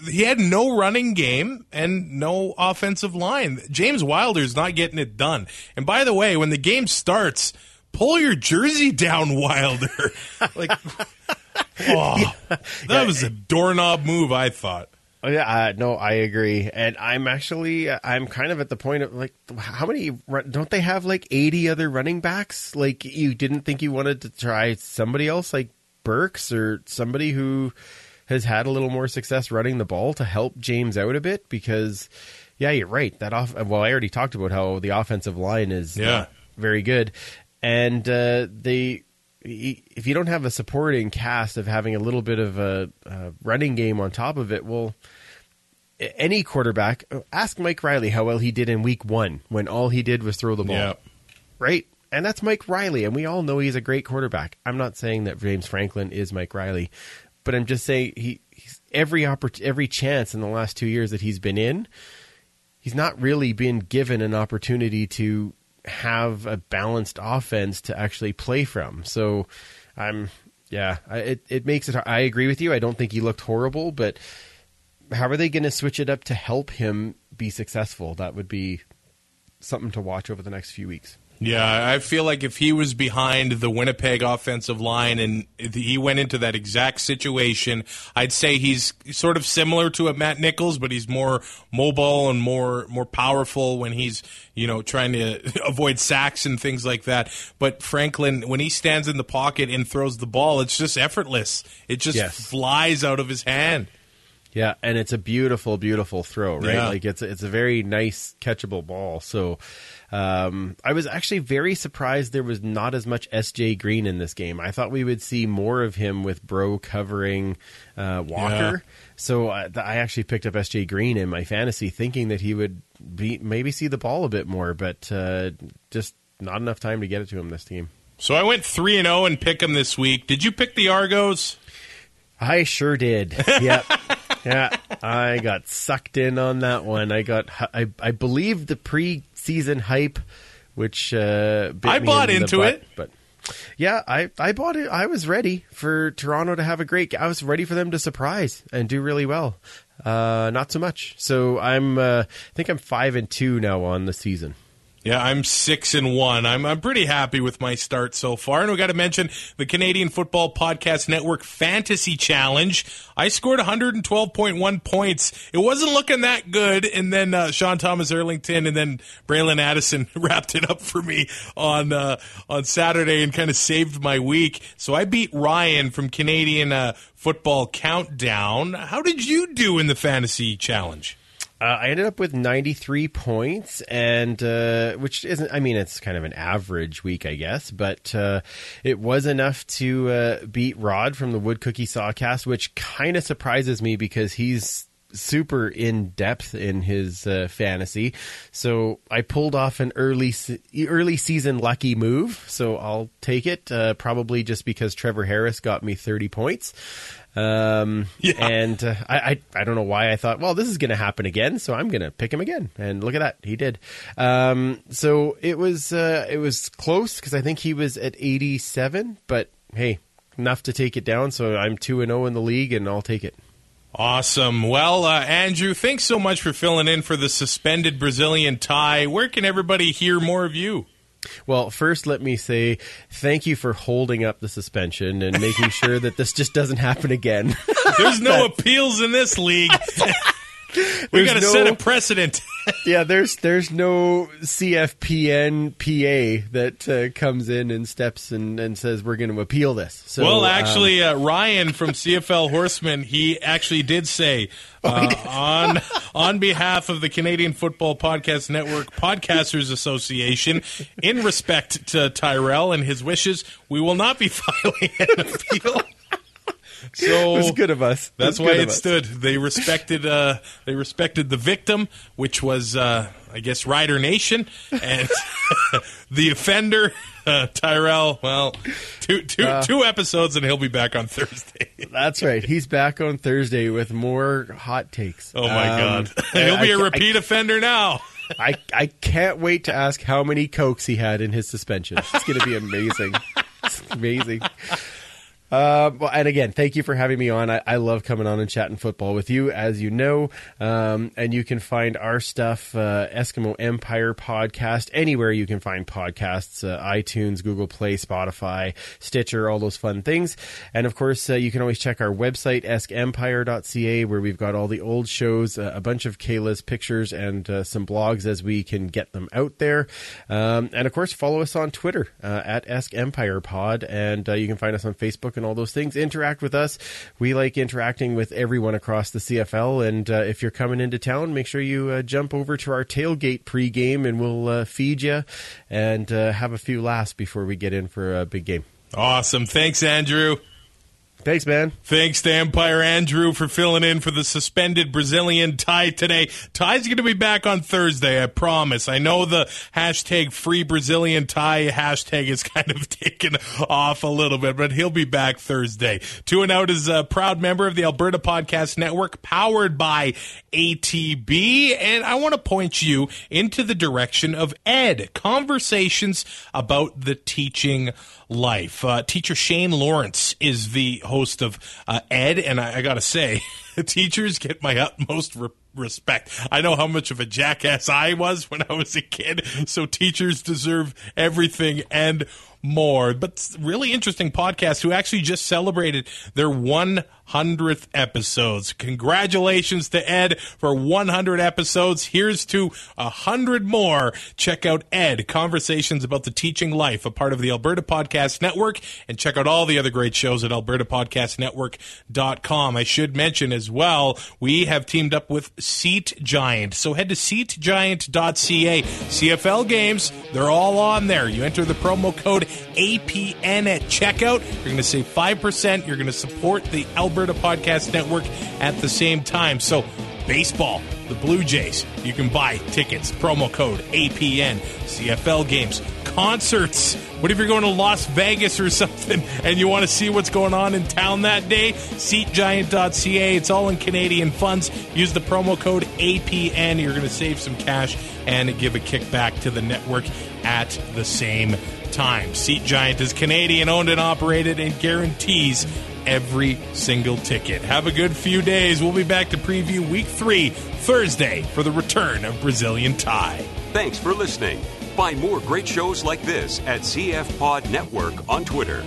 he had no running game and no offensive line. James Wilder's not getting it done. And by the way, when the game starts, pull your jersey down, Wilder. (laughs) like, (laughs) oh, that was a doorknob move. I thought. Oh, yeah, uh, no, I agree, and I'm actually I'm kind of at the point of like, how many run- don't they have like 80 other running backs? Like, you didn't think you wanted to try somebody else like Burks or somebody who has had a little more success running the ball to help James out a bit? Because, yeah, you're right. That off. Well, I already talked about how the offensive line is Yeah. very good, and uh, they if you don't have a supporting cast of having a little bit of a, a running game on top of it, well, any quarterback, ask Mike Reilly how well he did in week one when all he did was throw the ball. Yeah. Right? And that's Mike Reilly, and we all know he's a great quarterback. I'm not saying that James Franklin is Mike Reilly, but I'm just saying he every oppor- every chance in the last two years that he's been in, he's not really been given an opportunity to have a balanced offense to actually play from. So, I'm yeah, I, it it makes it. I agree with you. I don't think he looked horrible, but how are they going to switch it up to help him be successful? That would be something to watch over the next few weeks. Yeah, I feel like if he was behind the Winnipeg offensive line and he went into that exact situation, I'd say he's sort of similar to a Matt Nichols, but he's more mobile and more more powerful when he's you know trying to (laughs) avoid sacks and things like that. But Franklin, when he stands in the pocket and throws the ball, it's just effortless. It just Yes. flies out of his hand. Yeah, and it's a beautiful, beautiful throw, right? Yeah. Like it's it's a very nice catchable ball. So um, I was actually very surprised there was not as much SJ Green in this game. I thought we would see more of him with Breaux covering uh, Walker. So I, I actually picked up SJ Green in my fantasy, thinking that he would be maybe see the ball a bit more, but uh, just not enough time to get it to him this team. So I went three and zero and pick him this week. Did you pick the Argos? I sure did. (laughs) Yep. yeah, I got sucked in on that one. I got, I, I believe the preseason hype, which uh, bit I me bought in into butt, it. but yeah, I, I bought it. I was ready for Toronto to have a great. I was ready for them to surprise and do really well. Uh, not so much. So I'm, uh, I think I'm five and two now on the season. Yeah, I'm six and one. I'm I'm pretty happy with my start so far. And we got to mention the Canadian Football Podcast Network Fantasy Challenge. I scored 112.1 points. It wasn't looking that good, and then uh, Sean Thomas Erlington and then Braylon Addison (laughs) wrapped it up for me on uh, on Saturday and kind of saved my week. So I beat Ryan from Canadian uh, Football Countdown. How did you do in the Fantasy Challenge? Uh, I ended up with 93 points, and uh, which isn't, I mean, it's kind of an average week, I guess, but uh, it was enough to uh, beat Rod from the Wood Cookie Sawcast, which kind of surprises me because he's super in depth in his uh, fantasy. So I pulled off an early early season lucky move. So I'll take it. Uh, probably just because Trevor Harris got me 30 points. Um, Yeah. and uh, I, I I don't know why I thought, well, this is going to happen again, so I'm going to pick him again. And look at that, he did. Um, so it was uh, it was close because I think he was at 87, but hey, enough to take it down. So I'm two and zero in the league, and I'll take it. Awesome. Well, uh, Andrew, thanks so much for filling in for the suspended Brazilian tie. Where can everybody hear more of you? Well, first, let me say thank you for holding up the suspension and making sure that this just doesn't happen again. There's no (laughs) appeals in this league. (laughs) (laughs) we got to no- set a precedent. (laughs) yeah, there's there's no CFPN PA that uh, comes in and steps and, and says we're going to appeal this. So, well, um, actually, uh, Ryan from CFL Horseman, he actually did say (laughs) uh, on on behalf of the Canadian Football Podcast Network Podcasters Association, in respect to Tyrell and his wishes, we will not be filing an appeal. (laughs) So it was good of us. That's was why it us. stood. They respected. Uh, they respected the victim, which was, uh, I guess, Rider Nation, and (laughs) the offender, uh, Tyrell. Well, two, two, Uh. two episodes, and he'll be back on Thursday. (laughs) That's right. He's back on Thursday with more hot takes. Oh my Um, God, he'll be a a repeat offender now. I, I can't wait to ask how many cokes he had in his suspension. It's going to be amazing. It's amazing. Uh, well, and again, thank you for having me on. I, I love coming on and chatting football with you, as you know. Um, and you can find our stuff, uh, Eskimo Empire podcast, anywhere you can find podcasts, uh, iTunes, Google Play, Spotify, Stitcher, all those fun things. And of course, uh, you can always check our website, eskempire.ca, where we've got all the old shows, uh, a bunch of Kayla's pictures, and uh, some blogs as we can get them out there. Um, and of course, follow us on Twitter at Esk Empire Pod, and you can find us on Facebook and all those things. Interact with us. We like interacting with everyone across the CFL. And uh, if you're coming into town, make sure you uh, jump over to our tailgate pregame, and we'll uh, feed you and uh, have a few laughs before we get in for a big game. Awesome. Thanks, Andrew. Thanks, man. Thanks to Empire Andrew for filling in for the suspended Brazilian tie today. Tie's going to be back on Thursday, I promise. I know the hashtag free Brazilian tie hashtag is (laughs) kind of taken off a little bit, but he'll be back Thursday. Two and Out is a proud member of the Alberta Podcast Network, powered by ATB. And I want to point you into the direction of Ed conversations about the teaching life. Uh, teacher Shane Lawrence is the host of uh, Ed, and I, I got to say, (laughs) teachers get my utmost re- respect. I know how much of a jackass I was when I was a kid, so teachers deserve everything and more. But really interesting podcast who actually just celebrated their 100th episodes. Congratulations to Ed for 100 episodes. Here's to 100 more. Check out Ed, Conversations about the Teaching Life, a part of the Alberta Podcast Network, and check out all the other great shows at albertapodcastnetwork.com. I should mention as well, we have teamed up with Seat Giant. So head to seatgiant.ca. CFL games, they're all on there. You enter the promo code APN at checkout. You're going to save 5%. You're going to support the Alberta To podcast Network at the same time. So, baseball, the Blue Jays, you can buy tickets, promo code APN, CFL games, concerts. What if you're going to Las Vegas or (laughs) something and you want to see what's going on in town that day? SeatGiant.ca. It's all in Canadian funds. Use the promo code APN. You're going to save some cash and give a kickback to the network at the same time. Seat Giant is Canadian owned and operated and guarantees every single ticket. Have a good few days. We'll be back to preview week three, Thursday, for the return of Brazilian Tie. Thanks for listening. Find more great shows like this at CF Pod Network on Twitter.